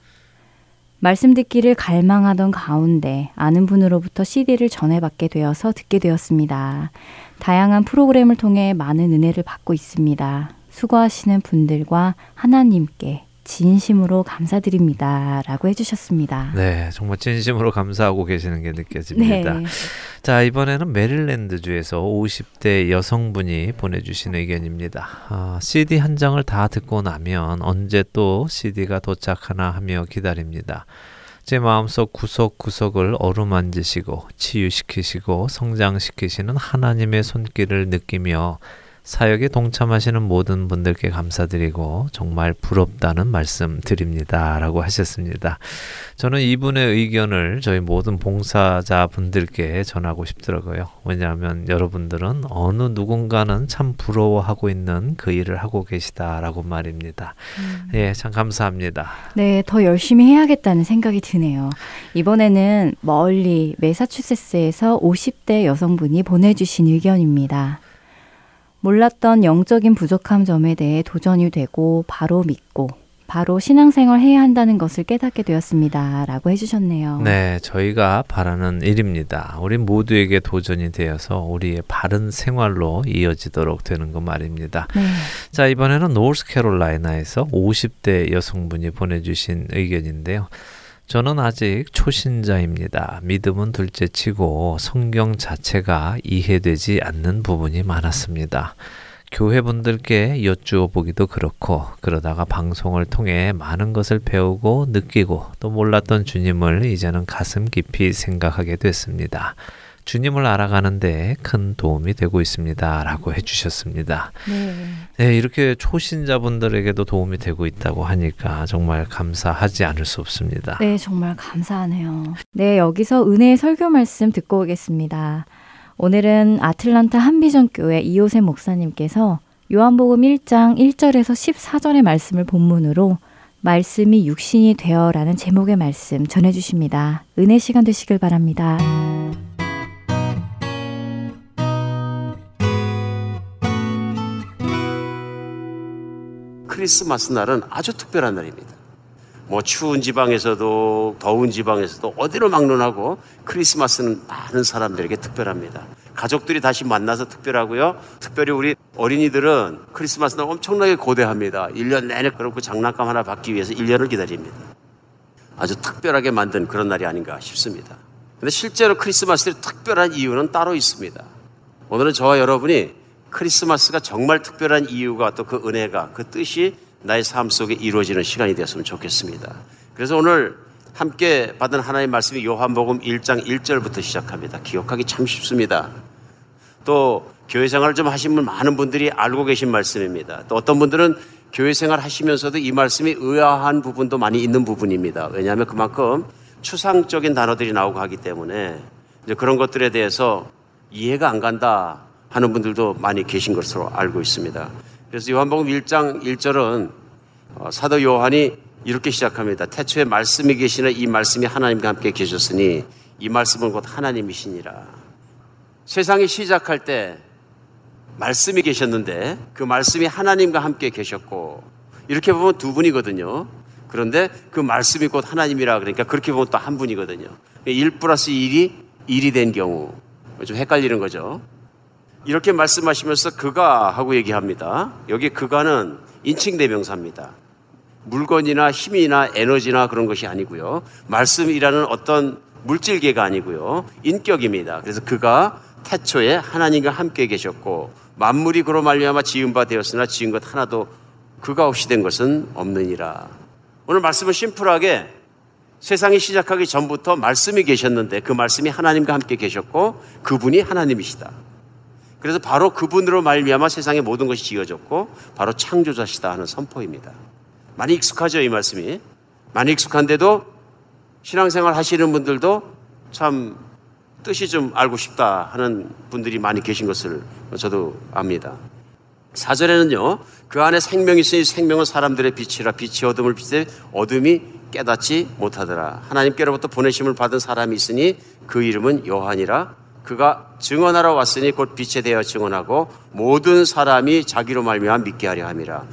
Speaker 1: 말씀 듣기를 갈망하던 가운데 아는 분으로부터 CD를 전해받게 되어서 듣게 되었습니다. 다양한 프로그램을 통해 많은 은혜를 받고 있습니다. 수고하시는 분들과 하나님께 진심으로 감사드립니다. 라고 해주셨습니다.
Speaker 2: 네, 정말 진심으로 감사하고 계시는 게 느껴집니다. 네. 자, 이번에는 메릴랜드주에서 50대 여성분이 보내주신 의견입니다. 아, CD 한 장을 다 듣고 나면 언제 또 CD가 도착하나 하며 기다립니다. 제 마음속 구석구석을 어루만지시고 치유시키시고 성장시키시는 하나님의 손길을 느끼며 사역에 동참하시는 모든 분들께 감사드리고 정말 부럽다는 말씀 드립니다. 라고 하셨습니다. 저는 이분의 의견을 저희 모든 봉사자 분들께 전하고 싶더라고요. 왜냐하면 여러분들은 어느 누군가는 참 부러워하고 있는 그 일을 하고 계시다라고 말입니다. 음. 예, 참 감사합니다.
Speaker 1: 네, 더 열심히 해야겠다는 생각이 드네요. 이번에는 멀리 메사추세츠에서 50대 여성분이 보내주신 의견입니다. 몰랐던 영적인 부족함 점에 대해 도전이 되고 바로 믿고 바로 신앙생활 해야 한다는 것을 깨닫게 되었습니다. 라고 해주셨네요.
Speaker 2: 네, 저희가 바라는 일입니다. 우리 모두에게 도전이 되어서 우리의 바른 생활로 이어지도록 되는 것 말입니다. 네. 자, 이번에는 노스캐롤라이나에서 50대 여성분이 보내주신 의견인데요. 저는 아직 초신자입니다. 믿음은 둘째 치고 성경 자체가 이해되지 않는 부분이 많았습니다. 교회 분들께 여쭈어 보기도 그렇고, 그러다가 방송을 통해 많은 것을 배우고 느끼고 또 몰랐던 주님을 이제는 가슴 깊이 생각하게 됐습니다. 주님을 알아가는데 큰 도움이 되고 있습니다. 라고 해주셨습니다. 네. 네, 이렇게 초신자분들에게도 도움이 되고 있다고 하니까 정말 감사하지 않을 수 없습니다.
Speaker 1: 네, 정말 감사하네요. 네, 여기서 은혜의 설교 말씀 듣고 오겠습니다. 오늘은 아틀란타 한비전교회 이호세 목사님께서 요한복음 1장 1절에서 14절의 말씀을 본문으로 말씀이 육신이 되어라는 제목의 말씀 전해 주십니다. 은혜 시간 되시길 바랍니다.
Speaker 7: 크리스마스 날은 아주 특별한 날입니다. 뭐 추운 지방에서도 더운 지방에서도 어디로 막론하고 크리스마스는 많은 사람들에게 특별합니다. 가족들이 다시 만나서 특별하고요. 특별히 우리 어린이들은 크리스마스는 엄청나게 고대합니다. 1년 내내 그렇고 장난감 하나 받기 위해서 1년을 기다립니다. 아주 특별하게 만든 그런 날이 아닌가 싶습니다. 근데 실제로 크리스마스의 특별한 이유는 따로 있습니다. 오늘은 저와 여러분이 크리스마스가 정말 특별한 이유가 또 그 은혜가 그 뜻이 나의 삶 속에 이루어지는 시간이 되었으면 좋겠습니다. 그래서 오늘 함께 받은 하나님의 말씀이 요한복음 1장 1절부터 시작합니다. 기억하기 참 쉽습니다. 또 교회 생활을 좀 하신 분 많은 분들이 알고 계신 말씀입니다. 또 어떤 분들은 교회 생활 하시면서도 이 말씀이 의아한 부분도 많이 있는 부분입니다. 왜냐하면 그만큼 추상적인 단어들이 나오고 하기 때문에 이제 그런 것들에 대해서 이해가 안 간다 하는 분들도 많이 계신 것으로 알고 있습니다. 그래서 요한복음 1장 1절은 어, 사도 요한이 이렇게 시작합니다. 태초에 말씀이 계시는 이 말씀이 하나님과 함께 계셨으니 이 말씀은 곧 하나님이시니라. 세상이 시작할 때 말씀이 계셨는데 그 말씀이 하나님과 함께 계셨고 이렇게 보면 두 분이거든요. 그런데 그 말씀이 곧 하나님이라 그러니까 그렇게 보면 또 한 분이거든요. 1 플러스 1이 1이 된 경우 좀 헷갈리는 거죠. 이렇게 말씀하시면서 그가 하고 얘기합니다. 여기 그가는 인칭 대명사입니다. 물건이나 힘이나 에너지나 그런 것이 아니고요. 말씀이라는 어떤 물질계가 아니고요. 인격입니다. 그래서 그가 태초에 하나님과 함께 계셨고 만물이 그로 말미암아 지은 바 되었으나 지은 것 하나도 그가 없이 된 것은 없느니라. 오늘 말씀은 심플하게 세상이 시작하기 전부터 말씀이 계셨는데 그 말씀이 하나님과 함께 계셨고 그분이 하나님이시다. 그래서 바로 그분으로 말미암아 세상의 모든 것이 지어졌고 바로 창조자시다 하는 선포입니다. 많이 익숙하죠 이 말씀이. 많이 익숙한데도 신앙생활 하시는 분들도 참 뜻이 좀 알고 싶다 하는 분들이 많이 계신 것을 저도 압니다. 사절에는요, 그 안에 생명이 있으니 생명은 사람들의 빛이라 빛이 어둠을 빛에 어둠이 깨닫지 못하더라. 하나님께로부터 보내심을 받은 사람이 있으니 그 이름은 요한이라 그가 증언하러 왔으니 곧 빛에 대하여 증언하고 모든 사람이 자기로 말미암아 믿게 하려 함이라.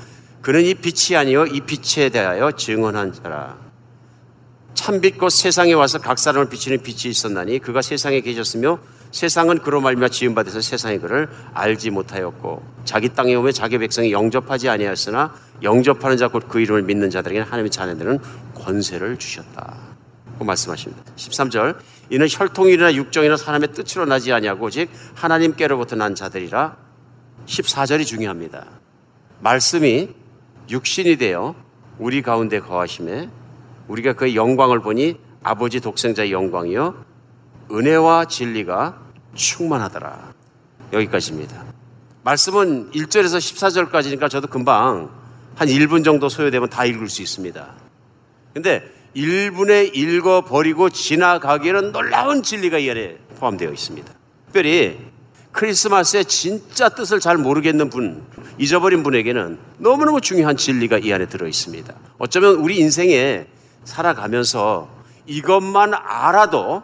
Speaker 7: 그는 이 빛이 아니요 이 빛에 대하여 증언한 자라. 참빛 곧 세상에 와서 각 사람을 비치는 빛이 있었나니 그가 세상에 계셨으며 세상은 그로 말미암아 지은 바 돼서 세상이 그를 알지 못하였고 자기 땅에 오면 자기 백성이 영접하지 아니하였으나 영접하는 자 곧 그 이름을 믿는 자들에게 하나님의 자녀들은 권세를 주셨다. 고 말씀하십니다. 13절 이는 혈통이나 육정이나 사람의 뜻으로 나지 아니하고 오직 하나님께로부터 난 자들이라 14절이 중요합니다. 말씀이 육신이 되어 우리 가운데 거하심에 우리가 그의 영광을 보니 아버지 독생자의 영광이요 은혜와 진리가 충만하더라. 여기까지입니다. 말씀은 1절에서 14절까지니까 저도 금방 한 1분 정도 소요되면 다 읽을 수 있습니다. 근데 1분에 읽어버리고 지나가기에는 놀라운 진리가 이 안에 포함되어 있습니다. 특별히 크리스마스의 진짜 뜻을 잘 모르겠는 분, 잊어버린 분에게는 너무너무 중요한 진리가 이 안에 들어 있습니다. 어쩌면 우리 인생에 살아가면서 이것만 알아도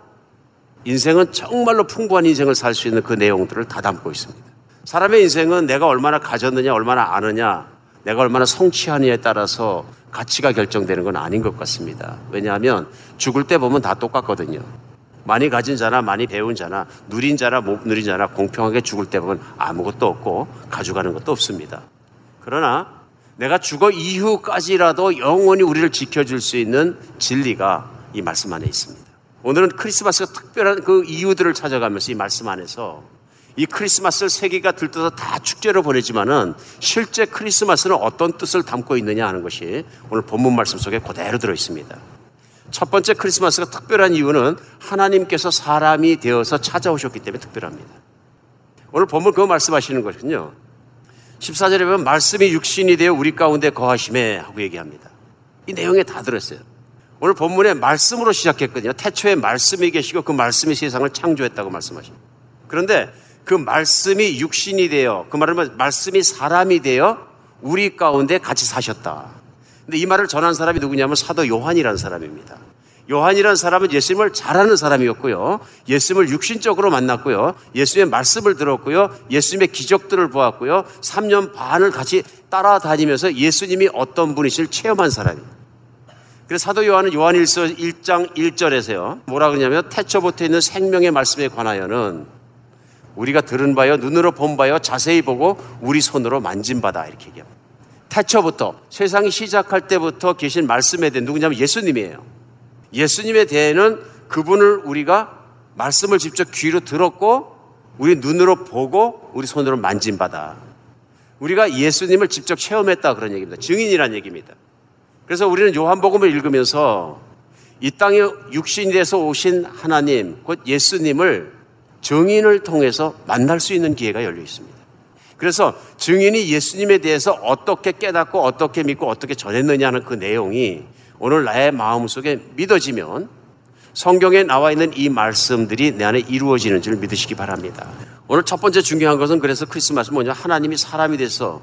Speaker 7: 인생은 정말로 풍부한 인생을 살 수 있는 그 내용들을 다 담고 있습니다. 사람의 인생은 내가 얼마나 가졌느냐, 얼마나 아느냐, 내가 얼마나 성취하느냐에 따라서 가치가 결정되는 건 아닌 것 같습니다. 왜냐하면 죽을 때 보면 다 똑같거든요. 많이 가진 자나 많이 배운 자나 누린 자나 못 누린 자나 공평하게 죽을 때 보면 아무것도 없고 가져가는 것도 없습니다. 그러나 내가 죽어 이후까지라도 영원히 우리를 지켜줄 수 있는 진리가 이 말씀 안에 있습니다. 오늘은 크리스마스가 특별한 그 이유들을 찾아가면서 이 말씀 안에서 이 크리스마스를 세계가 들떠서 다 축제로 보내지만은 실제 크리스마스는 어떤 뜻을 담고 있느냐 하는 것이 오늘 본문 말씀 속에 그대로 들어 있습니다. 첫 번째 크리스마스가 특별한 이유는 하나님께서 사람이 되어서 찾아오셨기 때문에 특별합니다. 오늘 본문 그거 말씀하시는 것은요. 14절에 보면 말씀이 육신이 되어 우리 가운데 거하심에 하고 얘기합니다. 이 내용에 다 들었어요. 오늘 본문에 말씀으로 시작했거든요. 태초에 말씀이 계시고 그 말씀이 세상을 창조했다고 말씀하십니다. 그런데 그 말씀이 육신이 되어 그 말은 말씀이 사람이 되어 우리 가운데 같이 사셨다. 근데 이 말을 전한 사람이 누구냐면 사도 요한이라는 사람입니다. 요한이라는 사람은 예수님을 잘 아는 사람이었고요. 예수님을 육신적으로 만났고요. 예수님의 말씀을 들었고요. 예수님의 기적들을 보았고요. 3년 반을 같이 따라다니면서 예수님이 어떤 분이실 체험한 사람이에요. 그래서 사도 요한은 요한일서 1장 1절에서요. 뭐라 그러냐면 태초부터 있는 생명의 말씀에 관하여는 우리가 들은 바요, 눈으로 본 바요, 자세히 보고 우리 손으로 만진 바다 이렇게 얘기합니다. 태초부터 세상이 시작할 때부터 계신 말씀에 대해 누구냐면 예수님이에요. 예수님에 대해는 그분을 우리가 말씀을 직접 귀로 들었고 우리 눈으로 보고 우리 손으로 만진 바다. 우리가 예수님을 직접 체험했다 그런 얘기입니다. 증인이란 얘기입니다. 그래서 우리는 요한복음을 읽으면서 이 땅에 육신이 돼서 오신 하나님, 곧 예수님을 증인을 통해서 만날 수 있는 기회가 열려 있습니다. 그래서 증인이 예수님에 대해서 어떻게 깨닫고 어떻게 믿고 어떻게 전했느냐 하는 그 내용이 오늘 나의 마음 속에 믿어지면 성경에 나와 있는 이 말씀들이 내 안에 이루어지는 줄 믿으시기 바랍니다. 오늘 첫 번째 중요한 것은 그래서 크리스마스 뭐냐 하나님이 사람이 돼서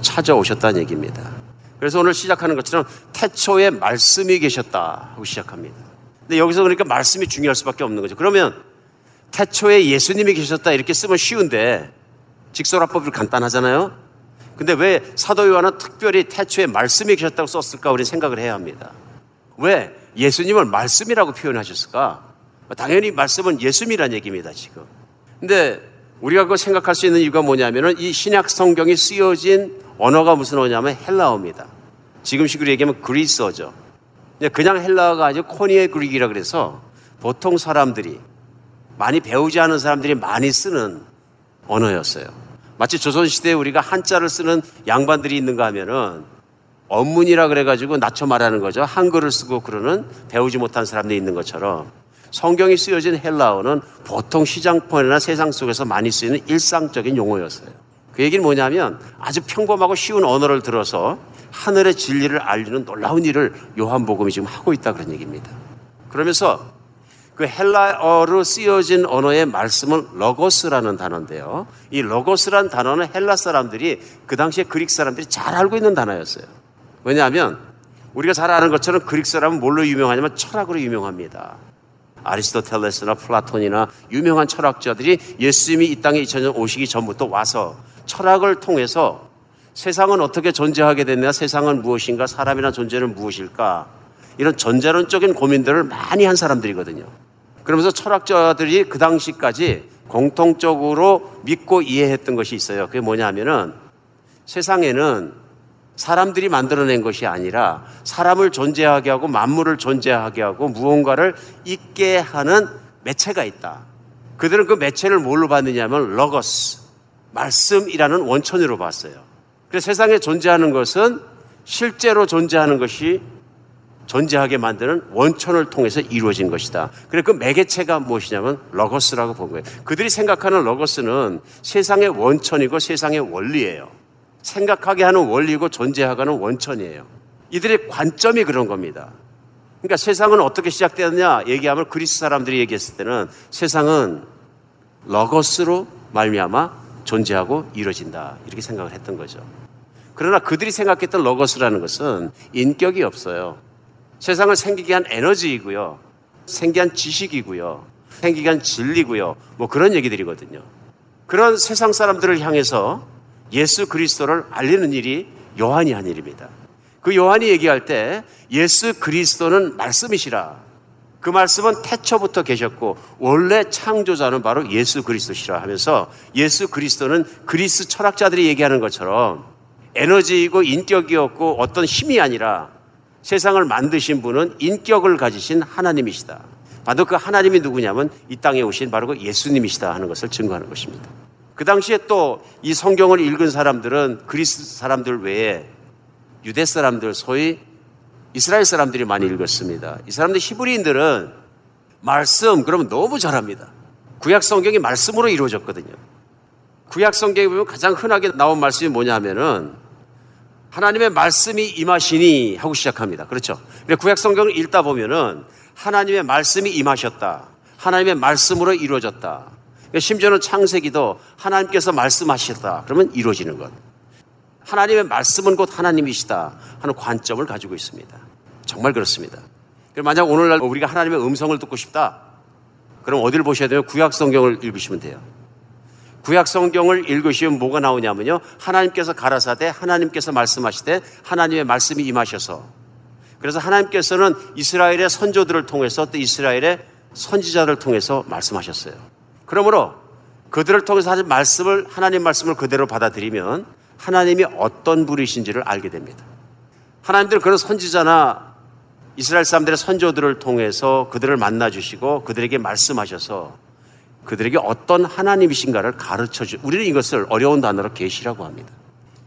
Speaker 7: 찾아오셨다는 얘기입니다. 그래서 오늘 시작하는 것처럼 태초에 말씀이 계셨다 하고 시작합니다. 근데 여기서 그러니까 말씀이 중요할 수밖에 없는 거죠. 그러면 태초에 예수님이 계셨다 이렇게 쓰면 쉬운데 직설화법이 간단하잖아요. 근데 왜 사도 요한은 특별히 태초에 말씀이 계셨다고 썼을까 우리 생각을 해야 합니다. 왜 예수님을 말씀이라고 표현하셨을까? 당연히 말씀은 예수님이란 얘기입니다, 지금. 근데 우리가 그거 생각할 수 있는 이유가 뭐냐면은 이 신약 성경이 쓰여진 언어가 무슨 언어냐면 헬라어입니다. 지금식으로 얘기하면 그리스어죠. 그냥 헬라어가 아니고 코니에 그릭이라 그래서 보통 사람들이 많이 배우지 않은 사람들이 많이 쓰는 언어였어요. 마치 조선시대에 우리가 한자를 쓰는 양반들이 있는가 하면은 언문이라 그래가지고 낮춰 말하는 거죠. 한글을 쓰고 그러는 배우지 못한 사람들이 있는 것처럼 성경이 쓰여진 헬라어는 보통 시장폰이나 세상 속에서 많이 쓰이는 일상적인 용어였어요. 그 얘기는 뭐냐면 아주 평범하고 쉬운 언어를 들어서 하늘의 진리를 알리는 놀라운 일을 요한복음이 지금 하고 있다 그런 얘기입니다. 그러면서 그 헬라어로 쓰여진 언어의 말씀은 로고스라는 단어인데요. 이 로고스란 단어는 헬라 사람들이 그 당시에 Greek 사람들이 잘 알고 있는 단어였어요. 왜냐하면 우리가 잘 아는 것처럼 Greek 사람은 뭘로 유명하냐면 철학으로 유명합니다. 아리스토텔레스나 플라톤이나 유명한 철학자들이 예수님이 이 땅에 2000년 오시기 전부터 와서 철학을 통해서 세상은 어떻게 존재하게 됐냐, 세상은 무엇인가, 사람이란 존재는 무엇일까, 이런 전자론적인 고민들을 많이 한 사람들이거든요. 그러면서 철학자들이 그 당시까지 공통적으로 믿고 이해했던 것이 있어요. 그게 뭐냐면은 세상에는 사람들이 만들어낸 것이 아니라 사람을 존재하게 하고 만물을 존재하게 하고 무언가를 있게 하는 매체가 있다. 그들은 그 매체를 뭘로 봤느냐면 러거스, 말씀이라는 원천으로 봤어요. 그래서 세상에 존재하는 것은 실제로 존재하는 것이 존재하게 만드는 원천을 통해서 이루어진 것이다. 그래 그 매개체가 무엇이냐면 러거스라고 본 거예요. 그들이 생각하는 러거스는 세상의 원천이고 세상의 원리예요. 생각하게 하는 원리고 존재하는 원천이에요. 이들의 관점이 그런 겁니다. 그러니까 세상은 어떻게 시작되었냐 얘기하면 그리스 사람들이 얘기했을 때는 세상은 러거스로 말미암아 존재하고 이루어진다 이렇게 생각을 했던 거죠. 그러나 그들이 생각했던 러거스라는 것은 인격이 없어요. 세상을 생기게 한 에너지이고요. 생기게 한 지식이고요. 생기게 한 진리고요. 뭐 그런 얘기들이거든요. 그런 세상 사람들을 향해서 예수 그리스도를 알리는 일이 요한이 한 일입니다. 그 요한이 얘기할 때 예수 그리스도는 말씀이시라. 그 말씀은 태초부터 계셨고 원래 창조자는 바로 예수 그리스도시라 하면서 예수 그리스도는 그리스 철학자들이 얘기하는 것처럼 에너지이고 인격이었고 어떤 힘이 아니라 세상을 만드신 분은 인격을 가지신 하나님이시다. 바로 그 하나님이 누구냐면 이 땅에 오신 바로 그 예수님이시다 하는 것을 증거하는 것입니다. 그 당시에 또 이 성경을 읽은 사람들은 그리스 사람들 외에 유대 사람들, 소위 이스라엘 사람들이 많이 읽었습니다. 이 사람들 히브리인들은 말씀 그러면 너무 잘합니다. 구약 성경이 말씀으로 이루어졌거든요. 구약 성경에 보면 가장 흔하게 나온 말씀이 뭐냐 하면은 하나님의 말씀이 임하시니 하고 시작합니다. 그렇죠? 구약 성경을 읽다 보면은 하나님의 말씀이 임하셨다. 하나님의 말씀으로 이루어졌다. 심지어는 창세기도 하나님께서 말씀하셨다. 그러면 이루어지는 것. 하나님의 말씀은 곧 하나님이시다 하는 관점을 가지고 있습니다. 정말 그렇습니다. 만약 오늘날 우리가 하나님의 음성을 듣고 싶다. 그럼 어디를 보셔야 돼요? 구약 성경을 읽으시면 돼요. 구약 성경을 읽으시면 뭐가 나오냐면요. 하나님께서 가라사대 하나님께서 말씀하시되 하나님의 말씀이 임하셔서 그래서 하나님께서는 이스라엘의 선조들을 통해서 또 이스라엘의 선지자를 통해서 말씀하셨어요. 그러므로 그들을 통해서 하신 말씀을 하나님 말씀을 그대로 받아들이면 하나님이 어떤 분이신지를 알게 됩니다. 하나님들은 그런 선지자나 이스라엘 사람들의 선조들을 통해서 그들을 만나 주시고 그들에게 말씀하셔서 그들에게 어떤 하나님이신가를 가르쳐 주. 우리는 이것을 어려운 단어로 계시라고 합니다.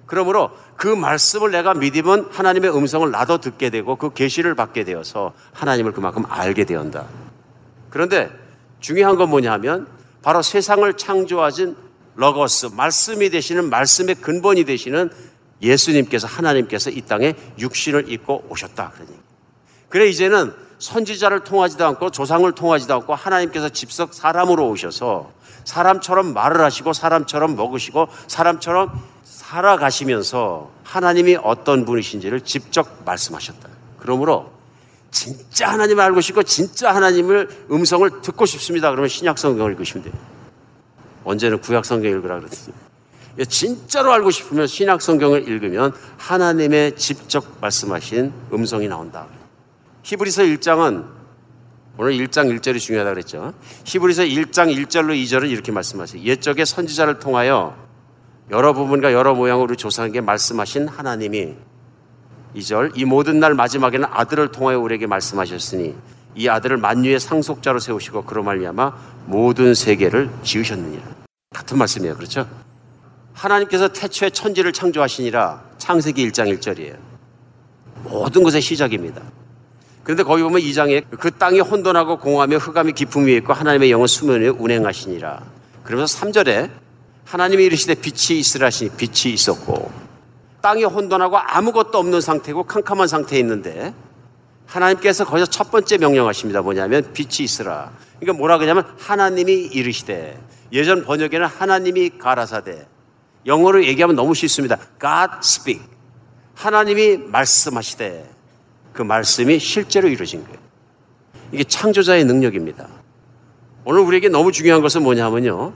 Speaker 7: 그러므로 그 말씀을 내가 믿으면 하나님의 음성을 나도 듣게 되고 그 계시를 받게 되어서 하나님을 그만큼 알게 되었다. 그런데 중요한 건 뭐냐면 바로 세상을 창조하신 러거스 말씀이 되시는 말씀의 근본이 되시는 예수님께서 하나님께서 이 땅에 육신을 입고 오셨다 그러니. 그래 이제는 선지자를 통하지도 않고 조상을 통하지도 않고 하나님께서 집석 사람으로 오셔서 사람처럼 말을 하시고 사람처럼 먹으시고 사람처럼 살아가시면서 하나님이 어떤 분이신지를 직접 말씀하셨다. 그러므로 진짜 하나님을 알고 싶고 진짜 하나님을 음성을 듣고 싶습니다. 그러면 신약 성경을 읽으시면 돼요. 언제는 구약 성경 읽으라 그랬어요. 진짜로 알고 싶으면 신약 성경을 읽으면 하나님의 직접 말씀하신 음성이 나온다. 히브리서 1장은 오늘 1장 1절이 중요하다 그랬죠. 히브리서 1장 1절로 2절은 이렇게 말씀하세요. 옛적의 선지자를 통하여 여러 부분과 여러 모양으로 조상에게 말씀하신 하나님이 2절 이 모든 날 마지막에는 아들을 통하여 우리에게 말씀하셨으니 이 아들을 만유의 상속자로 세우시고 그로 말미암아 모든 세계를 지으셨느니라. 같은 말씀이에요. 그렇죠? 하나님께서 태초에 천지를 창조하시니라 창세기 1장 1절이에요. 모든 것의 시작입니다. 그런데 거기 보면 2장에 그 땅이 혼돈하고 공하며 흑암이 깊음 위에 있고 하나님의 영은 수면 위에 운행하시니라. 그러면서 3절에 하나님이 이르시되 빛이 있으라 하시니 빛이 있었고 땅이 혼돈하고 아무것도 없는 상태고 캄캄한 상태에 있는데 하나님께서 거기서 첫 번째 명령하십니다. 뭐냐면 빛이 있으라. 그러니까 뭐라 그러냐면 하나님이 이르시되 예전 번역에는 하나님이 가라사대 영어로 얘기하면 너무 쉽습니다. God speak. 하나님이 말씀하시되 그 말씀이 실제로 이루어진 거예요. 이게 창조자의 능력입니다. 오늘 우리에게 너무 중요한 것은 뭐냐면요.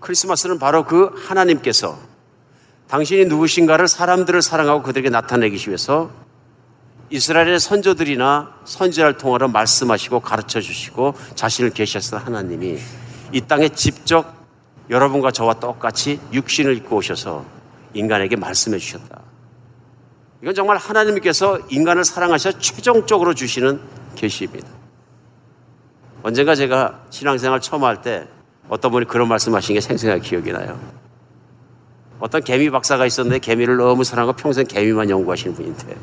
Speaker 7: 크리스마스는 바로 그 하나님께서 당신이 누구신가를 사람들을 사랑하고 그들에게 나타내기 위해서 이스라엘의 선조들이나 선지자를 통하여 말씀하시고 가르쳐 주시고 자신을 계셨던 하나님이 이 땅에 직접 여러분과 저와 똑같이 육신을 입고 오셔서 인간에게 말씀해 주셨다. 이건 정말 하나님께서 인간을 사랑하셔 최종적으로 주시는 계시입니다. 언젠가 제가 신앙생활 처음 할 때 어떤 분이 그런 말씀하신 게 생생하게 기억이 나요. 어떤 개미 박사가 있었는데 개미를 너무 사랑하고 평생 개미만 연구하시는 분인데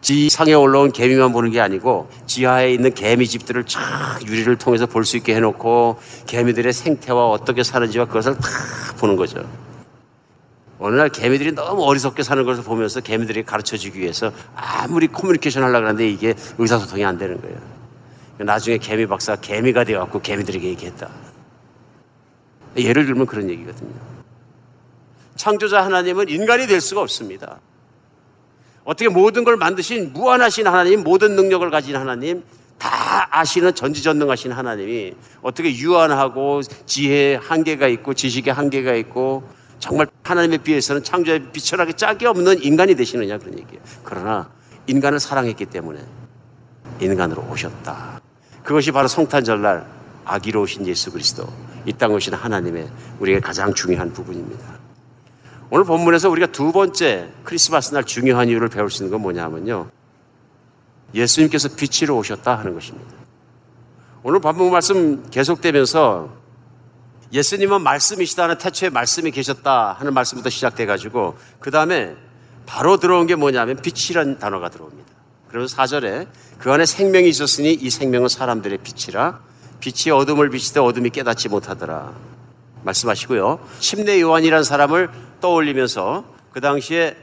Speaker 7: 지상에 올라온 개미만 보는 게 아니고 지하에 있는 개미집들을 쫙 유리를 통해서 볼 수 있게 해놓고 개미들의 생태와 어떻게 사는지와 그것을 다 보는 거죠. 어느 날 개미들이 너무 어리석게 사는 것을 보면서 개미들이 가르쳐 주기 위해서 아무리 커뮤니케이션 하려고 하는데 이게 의사소통이 안 되는 거예요. 나중에 개미 박사가 개미가 되어갖고 개미들에게 얘기했다. 예를 들면 그런 얘기거든요. 창조자 하나님은 인간이 될 수가 없습니다. 어떻게 모든 걸 만드신 무한하신 하나님, 모든 능력을 가진 하나님, 다 아시는 전지전능하신 하나님이 어떻게 유한하고 지혜에 한계가 있고 지식에 한계가 있고 정말 하나님에 비해서는 창조에 비천하게 짝이 없는 인간이 되시느냐 그런 얘기예요. 그러나 인간을 사랑했기 때문에 인간으로 오셨다. 그것이 바로 성탄절날 아기로 오신 예수 그리스도 이 땅에 오신 하나님의 우리에게 가장 중요한 부분입니다. 오늘 본문에서 우리가 두 번째 크리스마스 날 중요한 이유를 배울 수 있는 건 뭐냐면요. 예수님께서 빛으로 오셨다 하는 것입니다. 오늘 본문 말씀 계속되면서 예수님은 말씀이시다는 태초에 말씀이 계셨다 하는 말씀부터 시작돼 가지고 그 다음에 바로 들어온 게 뭐냐면 빛이라는 단어가 들어옵니다. 그러면서 4절에 그 안에 생명이 있었으니 이 생명은 사람들의 빛이라 빛이 어둠을 비치되 어둠이 깨닫지 못하더라. 말씀하시고요. 침례 요한이라는 사람을 떠올리면서 그 당시에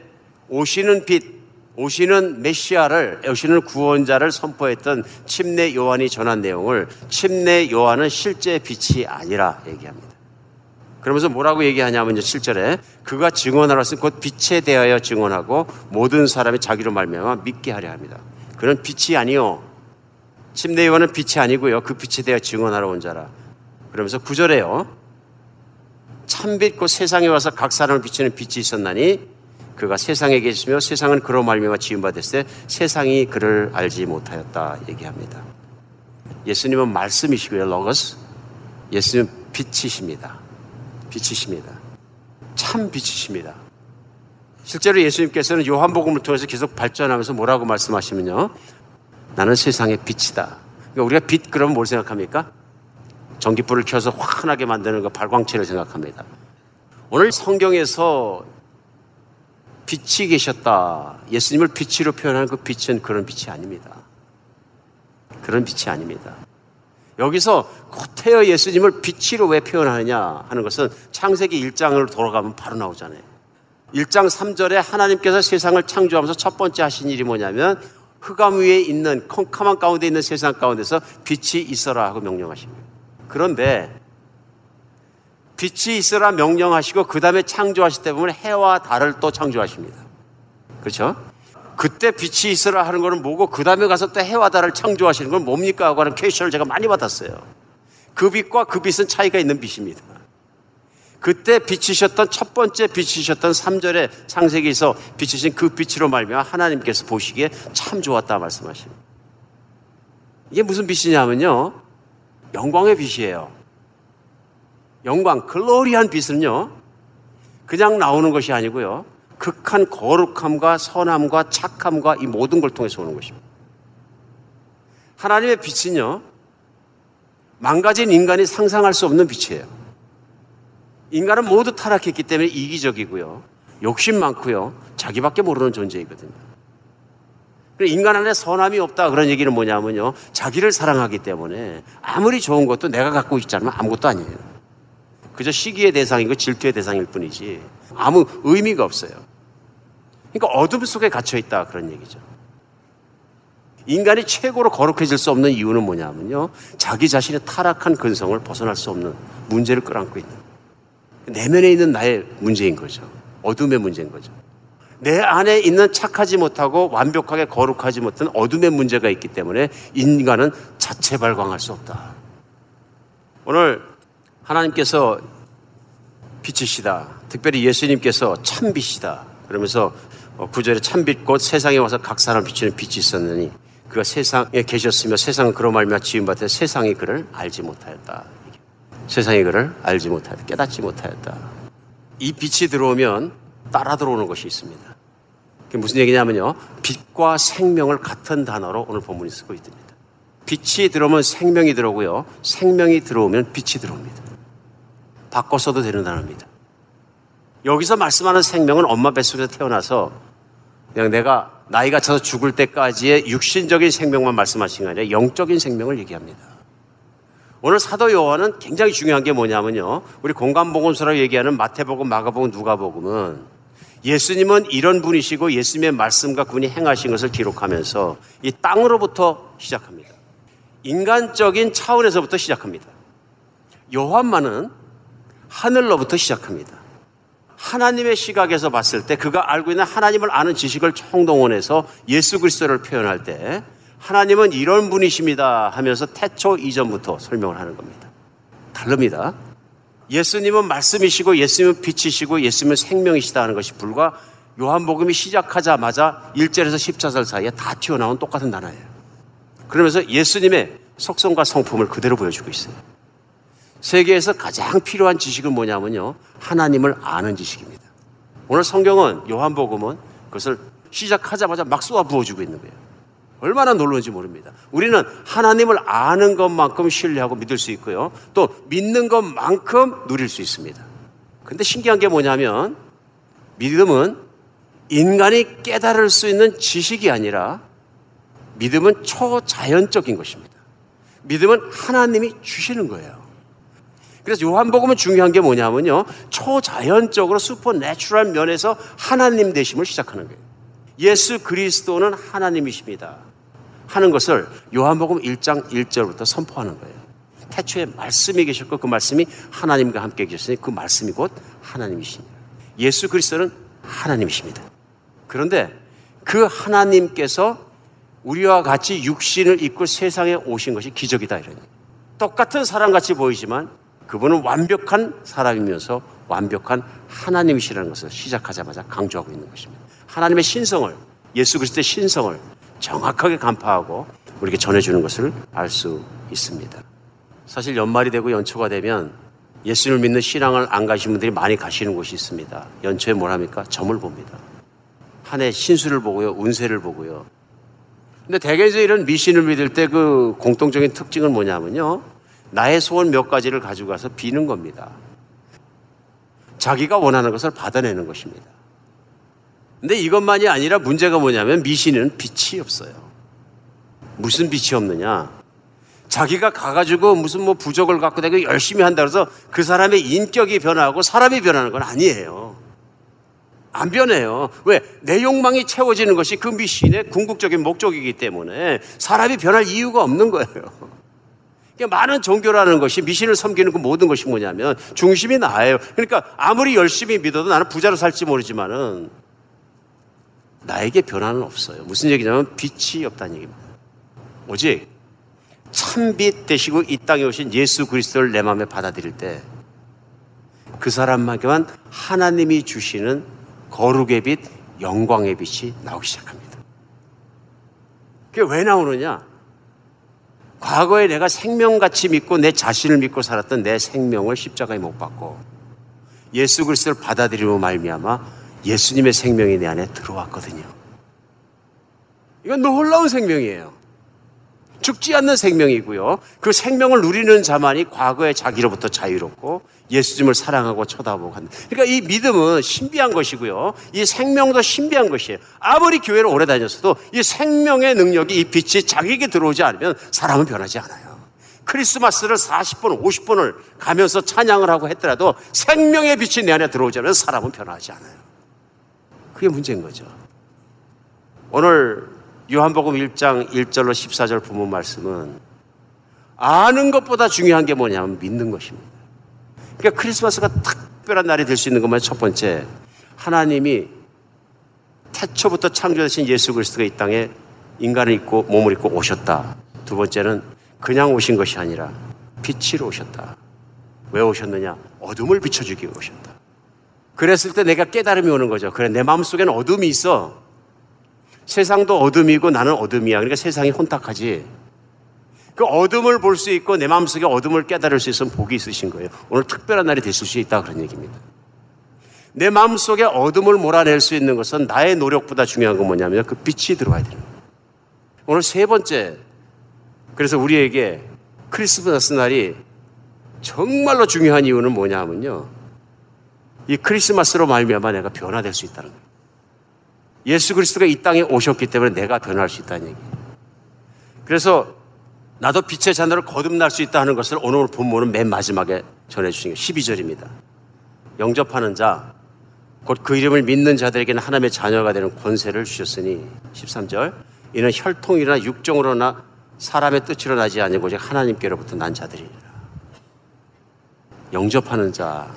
Speaker 7: 오시는 빛, 오시는 메시아를, 오시는 구원자를 선포했던 침례 요한이 전한 내용을 침례 요한은 실제 빛이 아니라 얘기합니다. 그러면서 뭐라고 얘기하냐면요. 7절에 그가 증언하라 쓴곧 빛에 대하여 증언하고 모든 사람이 자기로 말미암아 믿게 하려 합니다. 그는 빛이 아니요. 침례 요한은 빛이 아니고요. 그 빛에 대하여 증언하러 온 자라. 그러면서 9절에요. 참빛 곧 세상에 와서 각 사람을 비추는 빛이 있었나니 그가 세상에 계시며 세상은 그로 말미암아 바 됐을 때 세상이 그를 알지 못하였다 얘기합니다. 예수님은 말씀이시고요. 로거스. 예수님은 빛이십니다. 빛이십니다. 참 빛이십니다. 실제로 예수님께서는 요한복음을 통해서 계속 발전하면서 뭐라고 말씀하시면요. 나는 세상의 빛이다. 그러니까 우리가 빛 그러면 뭘 생각합니까? 전기불을 켜서 환하게 만드는 그 발광체를 생각합니다. 오늘 성경에서 빛이 계셨다. 예수님을 빛으로 표현하는 그 빛은 그런 빛이 아닙니다. 그런 빛이 아닙니다. 여기서 코테어 예수님을 빛으로 왜 표현하느냐 하는 것은 창세기 1장으로 돌아가면 바로 나오잖아요. 1장 3절에 하나님께서 세상을 창조하면서 첫 번째 하신 일이 뭐냐면 흑암 위에 있는 컴컴한 가운데 있는 세상 가운데서 빛이 있어라 하고 명령하십니다. 그런데 빛이 있어라 명령하시고 그 다음에 창조하실 때 보면 해와 달을 또 창조하십니다. 그렇죠? 그때 빛이 있어라 하는 거는 뭐고 그 다음에 가서 또 해와 달을 창조하시는 건 뭡니까 하고 하는 퀘션을 제가 많이 받았어요. 그 빛과 그 빛은 차이가 있는 빛입니다. 그때 비치셨던 첫 번째 비치셨던 3절에 창세기에서 비치신 그 빛으로 말미암아 하나님께서 보시기에 참 좋았다 말씀하십니다. 이게 무슨 빛이냐면요. 영광의 빛이에요. 영광, 글로리한 빛은요. 그냥 나오는 것이 아니고요. 극한 거룩함과 선함과 착함과 이 모든 걸 통해서 오는 것입니다. 하나님의 빛은요, 망가진 인간이 상상할 수 없는 빛이에요. 인간은 모두 타락했기 때문에 이기적이고요, 욕심 많고요, 자기밖에 모르는 존재이거든요. 인간 안에 선함이 없다 그런 얘기는 뭐냐면요, 자기를 사랑하기 때문에 아무리 좋은 것도 내가 갖고 있지 않으면 아무것도 아니에요. 그저 시기의 대상이고 질투의 대상일 뿐이지 아무 의미가 없어요. 그러니까 어둠 속에 갇혀 있다 그런 얘기죠. 인간이 최고로 거룩해질 수 없는 이유는 뭐냐면요. 자기 자신의 타락한 근성을 벗어날 수 없는 문제를 끌어안고 있는 내면에 있는 나의 문제인 거죠. 어둠의 문제인 거죠. 내 안에 있는 착하지 못하고 완벽하게 거룩하지 못한 어둠의 문제가 있기 때문에 인간은 자체 발광할 수 없다. 오늘 하나님께서 빛이시다. 특별히 예수님께서 참빛이다. 그러면서 어, 구절에 참빛 곧 세상에 와서 각 사람 비추는 빛이 있었느니 그가 세상에 계셨으며 세상은 그로 말미암아 지은 바되 세상이 그를 알지 못하였다. 세상이 그를 알지 못하였다. 깨닫지 못하였다. 이 빛이 들어오면 따라 들어오는 것이 있습니다. 그게 무슨 얘기냐면요. 빛과 생명을 같은 단어로 오늘 본문이 쓰고 있습니다. 빛이 들어오면 생명이 들어오고요. 생명이 들어오면 빛이 들어옵니다. 바꿔 써도 되는 단어입니다. 여기서 말씀하는 생명은 엄마 뱃속에서 태어나서 그냥 내가 나이가 차서 죽을 때까지의 육신적인 생명만 말씀하신 게 아니라 영적인 생명을 얘기합니다. 오늘 사도 요한은 굉장히 중요한 게 뭐냐면요. 우리 공간복음서라고 얘기하는 마태복음, 마가복음, 누가복음은 예수님은 이런 분이시고 예수님의 말씀과 그분이 행하신 것을 기록하면서 이 땅으로부터 시작합니다. 인간적인 차원에서부터 시작합니다. 요한만은 하늘로부터 시작합니다. 하나님의 시각에서 봤을 때 그가 알고 있는 하나님을 아는 지식을 총동원해서 예수 그리스도를 표현할 때 하나님은 이런 분이십니다 하면서 태초 이전부터 설명을 하는 겁니다. 다릅니다. 예수님은 말씀이시고 예수님은 빛이시고 예수님은 생명이시다 하는 것이 불과 요한복음이 시작하자마자 1절에서 14절 사이에 다 튀어나온 똑같은 단어예요. 그러면서 예수님의 속성과 성품을 그대로 보여주고 있어요. 세계에서 가장 필요한 지식은 뭐냐면요. 하나님을 아는 지식입니다. 오늘 성경은 요한복음은 그것을 시작하자마자 막 쏘아 부어주고 있는 거예요. 얼마나 놀라운지 모릅니다. 우리는 하나님을 아는 것만큼 신뢰하고 믿을 수 있고요. 또 믿는 것만큼 누릴 수 있습니다. 근데 신기한 게 뭐냐면 믿음은 인간이 깨달을 수 있는 지식이 아니라 믿음은 초자연적인 것입니다. 믿음은 하나님이 주시는 거예요. 그래서 요한복음은 중요한 게 뭐냐면요. 초자연적으로 supernatural 면에서 하나님 되심을 시작하는 거예요. 예수 그리스도는 하나님이십니다. 하는 것을 요한복음 1장 1절부터 선포하는 거예요. 태초에 말씀이 계셨고 그 말씀이 하나님과 함께 계셨으니 그 말씀이 곧 하나님이십니다. 예수 그리스도는 하나님이십니다. 그런데 그 하나님께서 우리와 같이 육신을 입고 세상에 오신 것이 기적이다 이런 똑같은 사람같이 보이지만 그분은 완벽한 사람이면서 완벽한 하나님이시라는 것을 시작하자마자 강조하고 있는 것입니다. 하나님의 신성을 예수 그리스도의 신성을 정확하게 간파하고 우리에게 전해주는 것을 알 수 있습니다. 사실 연말이 되고 연초가 되면 예수를 믿는 신앙을 안 가신 분들이 많이 가시는 곳이 있습니다. 연초에 뭘 합니까? 점을 봅니다. 한 해 신수를 보고요, 운세를 보고요. 근데 대개서 이런 미신을 믿을 때 그 공통적인 특징은 뭐냐면요. 나의 소원 몇 가지를 가지고 가서 비는 겁니다. 자기가 원하는 것을 받아내는 것입니다. 근데 이것만이 아니라 문제가 뭐냐면 미신은 빛이 없어요. 무슨 빛이 없느냐? 자기가 가가지고 무슨 뭐 부적을 갖고 내가 열심히 한다 그래서 그 사람의 인격이 변하고 사람이 변하는 건 아니에요. 안 변해요. 왜? 내 욕망이 채워지는 것이 그 미신의 궁극적인 목적이기 때문에 사람이 변할 이유가 없는 거예요. 그러니까 많은 종교라는 것이 미신을 섬기는 그 모든 것이 뭐냐면 중심이 나예요. 그러니까 아무리 열심히 믿어도 나는 부자로 살지 모르지만은 나에게 변화는 없어요. 무슨 얘기냐면 빛이 없다는 얘기입니다. 오직 참빛 되시고 이 땅에 오신 예수 그리스도를 내 마음에 받아들일 때 그 사람에게만 하나님이 주시는 거룩의 빛, 영광의 빛이 나오기 시작합니다. 그게 왜 나오느냐? 과거에 내가 생명같이 믿고 내 자신을 믿고 살았던 내 생명을 십자가에 못 박고 예수 그리스도를 받아들이고 말미암아 예수님의 생명이 내 안에 들어왔거든요. 이건 놀라운 생명이에요. 죽지 않는 생명이고요. 그 생명을 누리는 자만이 과거의 자기로부터 자유롭고 예수님을 사랑하고 쳐다보고 한다. 그러니까 이 믿음은 신비한 것이고요. 이 생명도 신비한 것이에요. 아무리 교회를 오래 다녔어도 이 생명의 능력이 이 빛이 자기에게 들어오지 않으면 사람은 변하지 않아요. 크리스마스를 40번, 50번을 가면서 찬양을 하고 했더라도 생명의 빛이 내 안에 들어오지 않으면 사람은 변하지 않아요. 그게 문제인 거죠. 오늘 요한복음 1장 1절로 14절 부문 말씀은 아는 것보다 중요한 게 뭐냐면 믿는 것입니다. 그러니까 크리스마스가 특별한 날이 될 수 있는 것만 첫 번째 하나님이 태초부터 창조되신 예수 그리스도가 이 땅에 인간을 입고 몸을 입고 오셨다. 두 번째는 그냥 오신 것이 아니라 빛으로 오셨다. 왜 오셨느냐? 어둠을 비춰주기 위해 오셨다. 그랬을 때 내가 깨달음이 오는 거죠. 그래, 내 마음속에는 어둠이 있어. 세상도 어둠이고 나는 어둠이야. 그러니까 세상이 혼탁하지. 그 어둠을 볼 수 있고 내 마음속에 어둠을 깨달을 수 있으면 복이 있으신 거예요. 오늘 특별한 날이 됐을 수 있다 그런 얘기입니다. 내 마음속에 어둠을 몰아낼 수 있는 것은 나의 노력보다 중요한 건 뭐냐면 그 빛이 들어와야 되는 거예요. 오늘 세 번째. 그래서 우리에게 크리스마스 날이 정말로 중요한 이유는 뭐냐면요. 이 크리스마스로 말미암아 내가 변화될 수 있다는 거예요. 예수 그리스도가 이 땅에 오셨기 때문에 내가 변할 수 있다는 얘기. 그래서 나도 빛의 자녀를 거듭날 수 있다 하는 것을 오늘 본문은 맨 마지막에 전해주신 게 12절입니다. 영접하는 자, 곧 그 이름을 믿는 자들에게는 하나님의 자녀가 되는 권세를 주셨으니 13절 이는 혈통이나 육정으로나 사람의 뜻으로 나지 아니고 오직 하나님께로부터 난 자들이니라. 영접하는 자,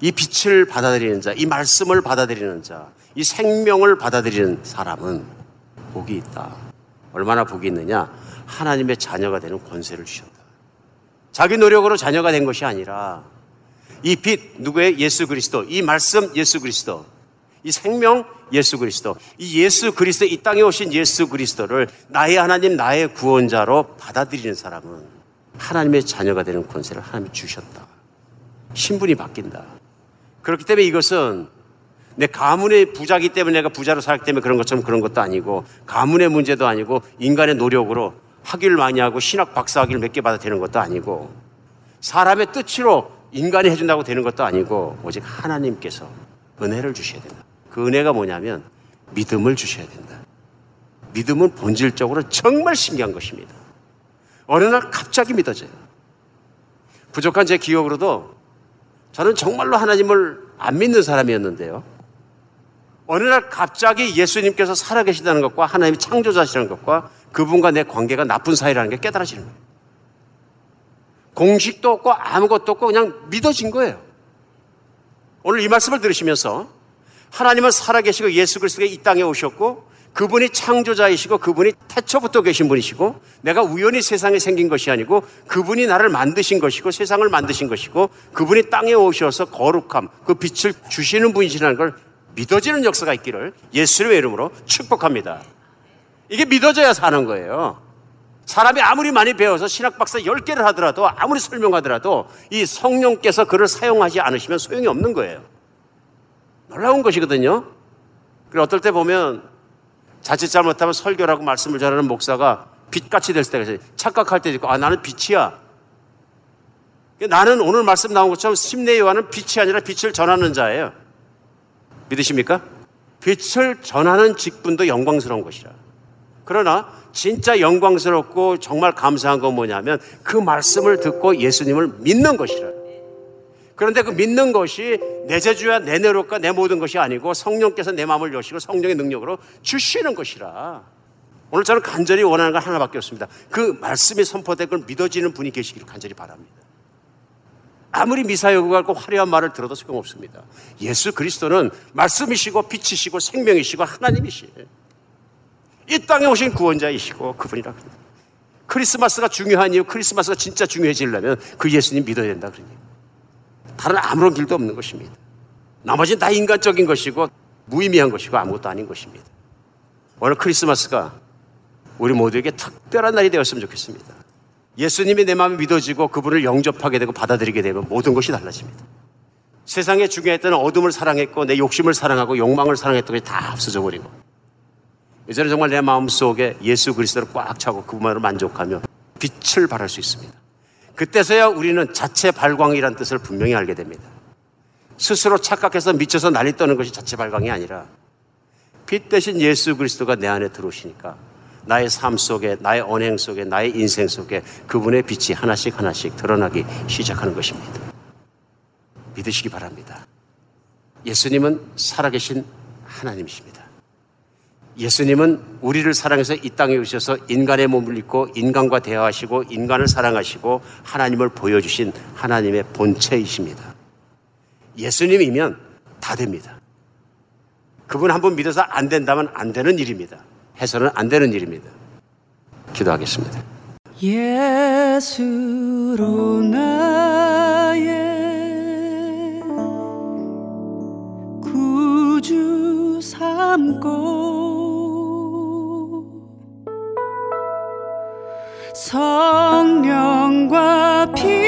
Speaker 7: 이 빛을 받아들이는 자, 이 말씀을 받아들이는 자, 이 생명을 받아들이는 사람은 복이 있다. 얼마나 복이 있느냐? 하나님의 자녀가 되는 권세를 주셨다. 자기 노력으로 자녀가 된 것이 아니라 이 빛, 누구의 예수 그리스도, 이 말씀 예수 그리스도, 이 생명 예수 그리스도, 이 예수 그리스도, 이 땅에 오신 예수 그리스도를 나의 하나님, 나의 구원자로 받아들이는 사람은 하나님의 자녀가 되는 권세를 하나님이 주셨다. 신분이 바뀐다. 그렇기 때문에 이것은 내 가문의 부자기 때문에 내가 부자로 살기 때문에 그런 것처럼 그런 것도 아니고 가문의 문제도 아니고 인간의 노력으로 학위를 많이 하고 신학 박사 학위를 몇 개 받아 되는 것도 아니고 사람의 뜻으로 인간이 해준다고 되는 것도 아니고 오직 하나님께서 은혜를 주셔야 된다. 그 은혜가 뭐냐면 믿음을 주셔야 된다. 믿음은 본질적으로 정말 신기한 것입니다. 어느 날 갑자기 믿어져요. 부족한 제 기억으로도 저는 정말로 하나님을 안 믿는 사람이었는데요. 어느 날 갑자기 예수님께서 살아계시다는 것과 하나님이 창조자시라는 것과 그분과 내 관계가 나쁜 사이라는 게 깨달아지는 거예요. 공식도 없고 아무것도 없고 그냥 믿어진 거예요. 오늘 이 말씀을 들으시면서 하나님은 살아계시고 예수 그리스도가 이 땅에 오셨고 그분이 창조자이시고 그분이 태초부터 계신 분이시고 내가 우연히 세상에 생긴 것이 아니고 그분이 나를 만드신 것이고 세상을 만드신 것이고 그분이 땅에 오셔서 거룩함 그 빛을 주시는 분이시라는 걸 믿어지는 역사가 있기를 예수의 이름으로 축복합니다. 이게 믿어져야 사는 거예요. 사람이 아무리 많이 배워서 신학 박사 10개를 하더라도 아무리 설명하더라도 이 성령께서 그를 사용하지 않으시면 소용이 없는 거예요. 놀라운 것이거든요. 그리고 어떨 때 보면 자칫 잘못하면 설교라고 말씀을 전하는 목사가 빛같이 될 때가 있어요. 착각할 때도 있고, 아, 나는 빛이야. 나는 오늘 말씀 나온 것처럼 심내 요한은 빛이 아니라 빛을 전하는 자예요. 믿으십니까? 빛을 전하는 직분도 영광스러운 것이라. 그러나 진짜 영광스럽고 정말 감사한 건 뭐냐면 그 말씀을 듣고 예수님을 믿는 것이라. 그런데 그 믿는 것이 내 재주야 내 내력과 내 모든 것이 아니고 성령께서 내 마음을 여시고 성령의 능력으로 주시는 것이라. 오늘 저는 간절히 원하는 건 하나밖에 없습니다. 그 말씀이 선포된 걸 믿어지는 분이 계시기를 간절히 바랍니다. 아무리 미사여구가 고 화려한 말을 들어도 소용없습니다. 예수 그리스도는 말씀이시고 빛이시고 생명이시고 하나님이시에요. 이 땅에 오신 구원자이시고 그분이라 그럽니다. 크리스마스가 중요한 이유, 크리스마스가 진짜 중요해지려면 그 예수님 믿어야 된다 그러니 다른 아무런 길도 없는 것입니다. 나머지는 다 인간적인 것이고 무의미한 것이고 아무것도 아닌 것입니다. 오늘 크리스마스가 우리 모두에게 특별한 날이 되었으면 좋겠습니다. 예수님이 내 마음에 믿어지고 그분을 영접하게 되고 받아들이게 되면 모든 것이 달라집니다. 세상에 중요했던 어둠을 사랑했고 내 욕심을 사랑하고 욕망을 사랑했던 것이 다 없어져 버리고 이제는 정말 내 마음 속에 예수 그리스도를 꽉 차고 그분만으로 만족하며 빛을 발할 수 있습니다. 그때서야 우리는 자체 발광이란 뜻을 분명히 알게 됩니다. 스스로 착각해서 미쳐서 난리 떠는 것이 자체 발광이 아니라 빛 대신 예수 그리스도가 내 안에 들어오시니까 나의 삶 속에, 나의 언행 속에, 나의 인생 속에 그분의 빛이 하나씩 하나씩 드러나기 시작하는 것입니다. 믿으시기 바랍니다. 예수님은 살아계신 하나님이십니다. 예수님은 우리를 사랑해서 이 땅에 오셔서 인간의 몸을 입고 인간과 대화하시고 인간을 사랑하시고 하나님을 보여주신 하나님의 본체이십니다. 예수님이면 다 됩니다. 그분 한 번 믿어서 안 된다면 안 되는 일입니다. 해서는 안 되는 일입니다. 기도하겠습니다.
Speaker 3: 예수로 나의 구주 삼고 성령과 피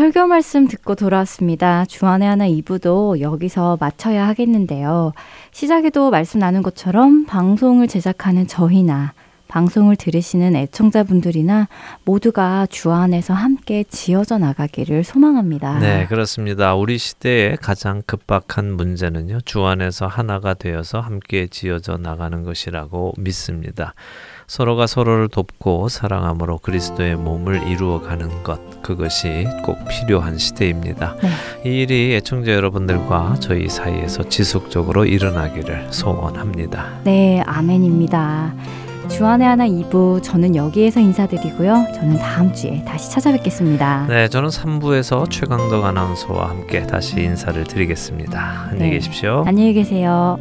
Speaker 1: 설교 말씀 듣고 돌아왔습니다. 주안의 하나 2부도 여기서 마쳐야 하겠는데요. 시작에도 말씀 나눈 것처럼 방송을 제작하는 저희나 방송을 들으시는 애청자분들이나 모두가 주 안에서 함께 지어져 나가기를 소망합니다.
Speaker 2: 네, 그렇습니다. 우리 시대의 가장 급박한 문제는요, 주 안에서 하나가 되어서 함께 지어져 나가는 것이라고 믿습니다. 서로가 서로를 돕고 사랑함으로 그리스도의 몸을 이루어가는 것 그것이 꼭 필요한 시대입니다. 네. 이 일이 애청자 여러분들과 저희 사이에서 지속적으로 일어나기를 소원합니다.
Speaker 1: 네, 아멘입니다. 주안의 하나 2부 저는 여기에서 인사드리고요. 저는 다음 주에 다시 찾아뵙겠습니다.
Speaker 2: 네, 저는 3부에서 최강덕 아나운서와 함께 다시 인사를 드리겠습니다. 안녕히 네. 계십시오.
Speaker 1: 안녕히 계세요.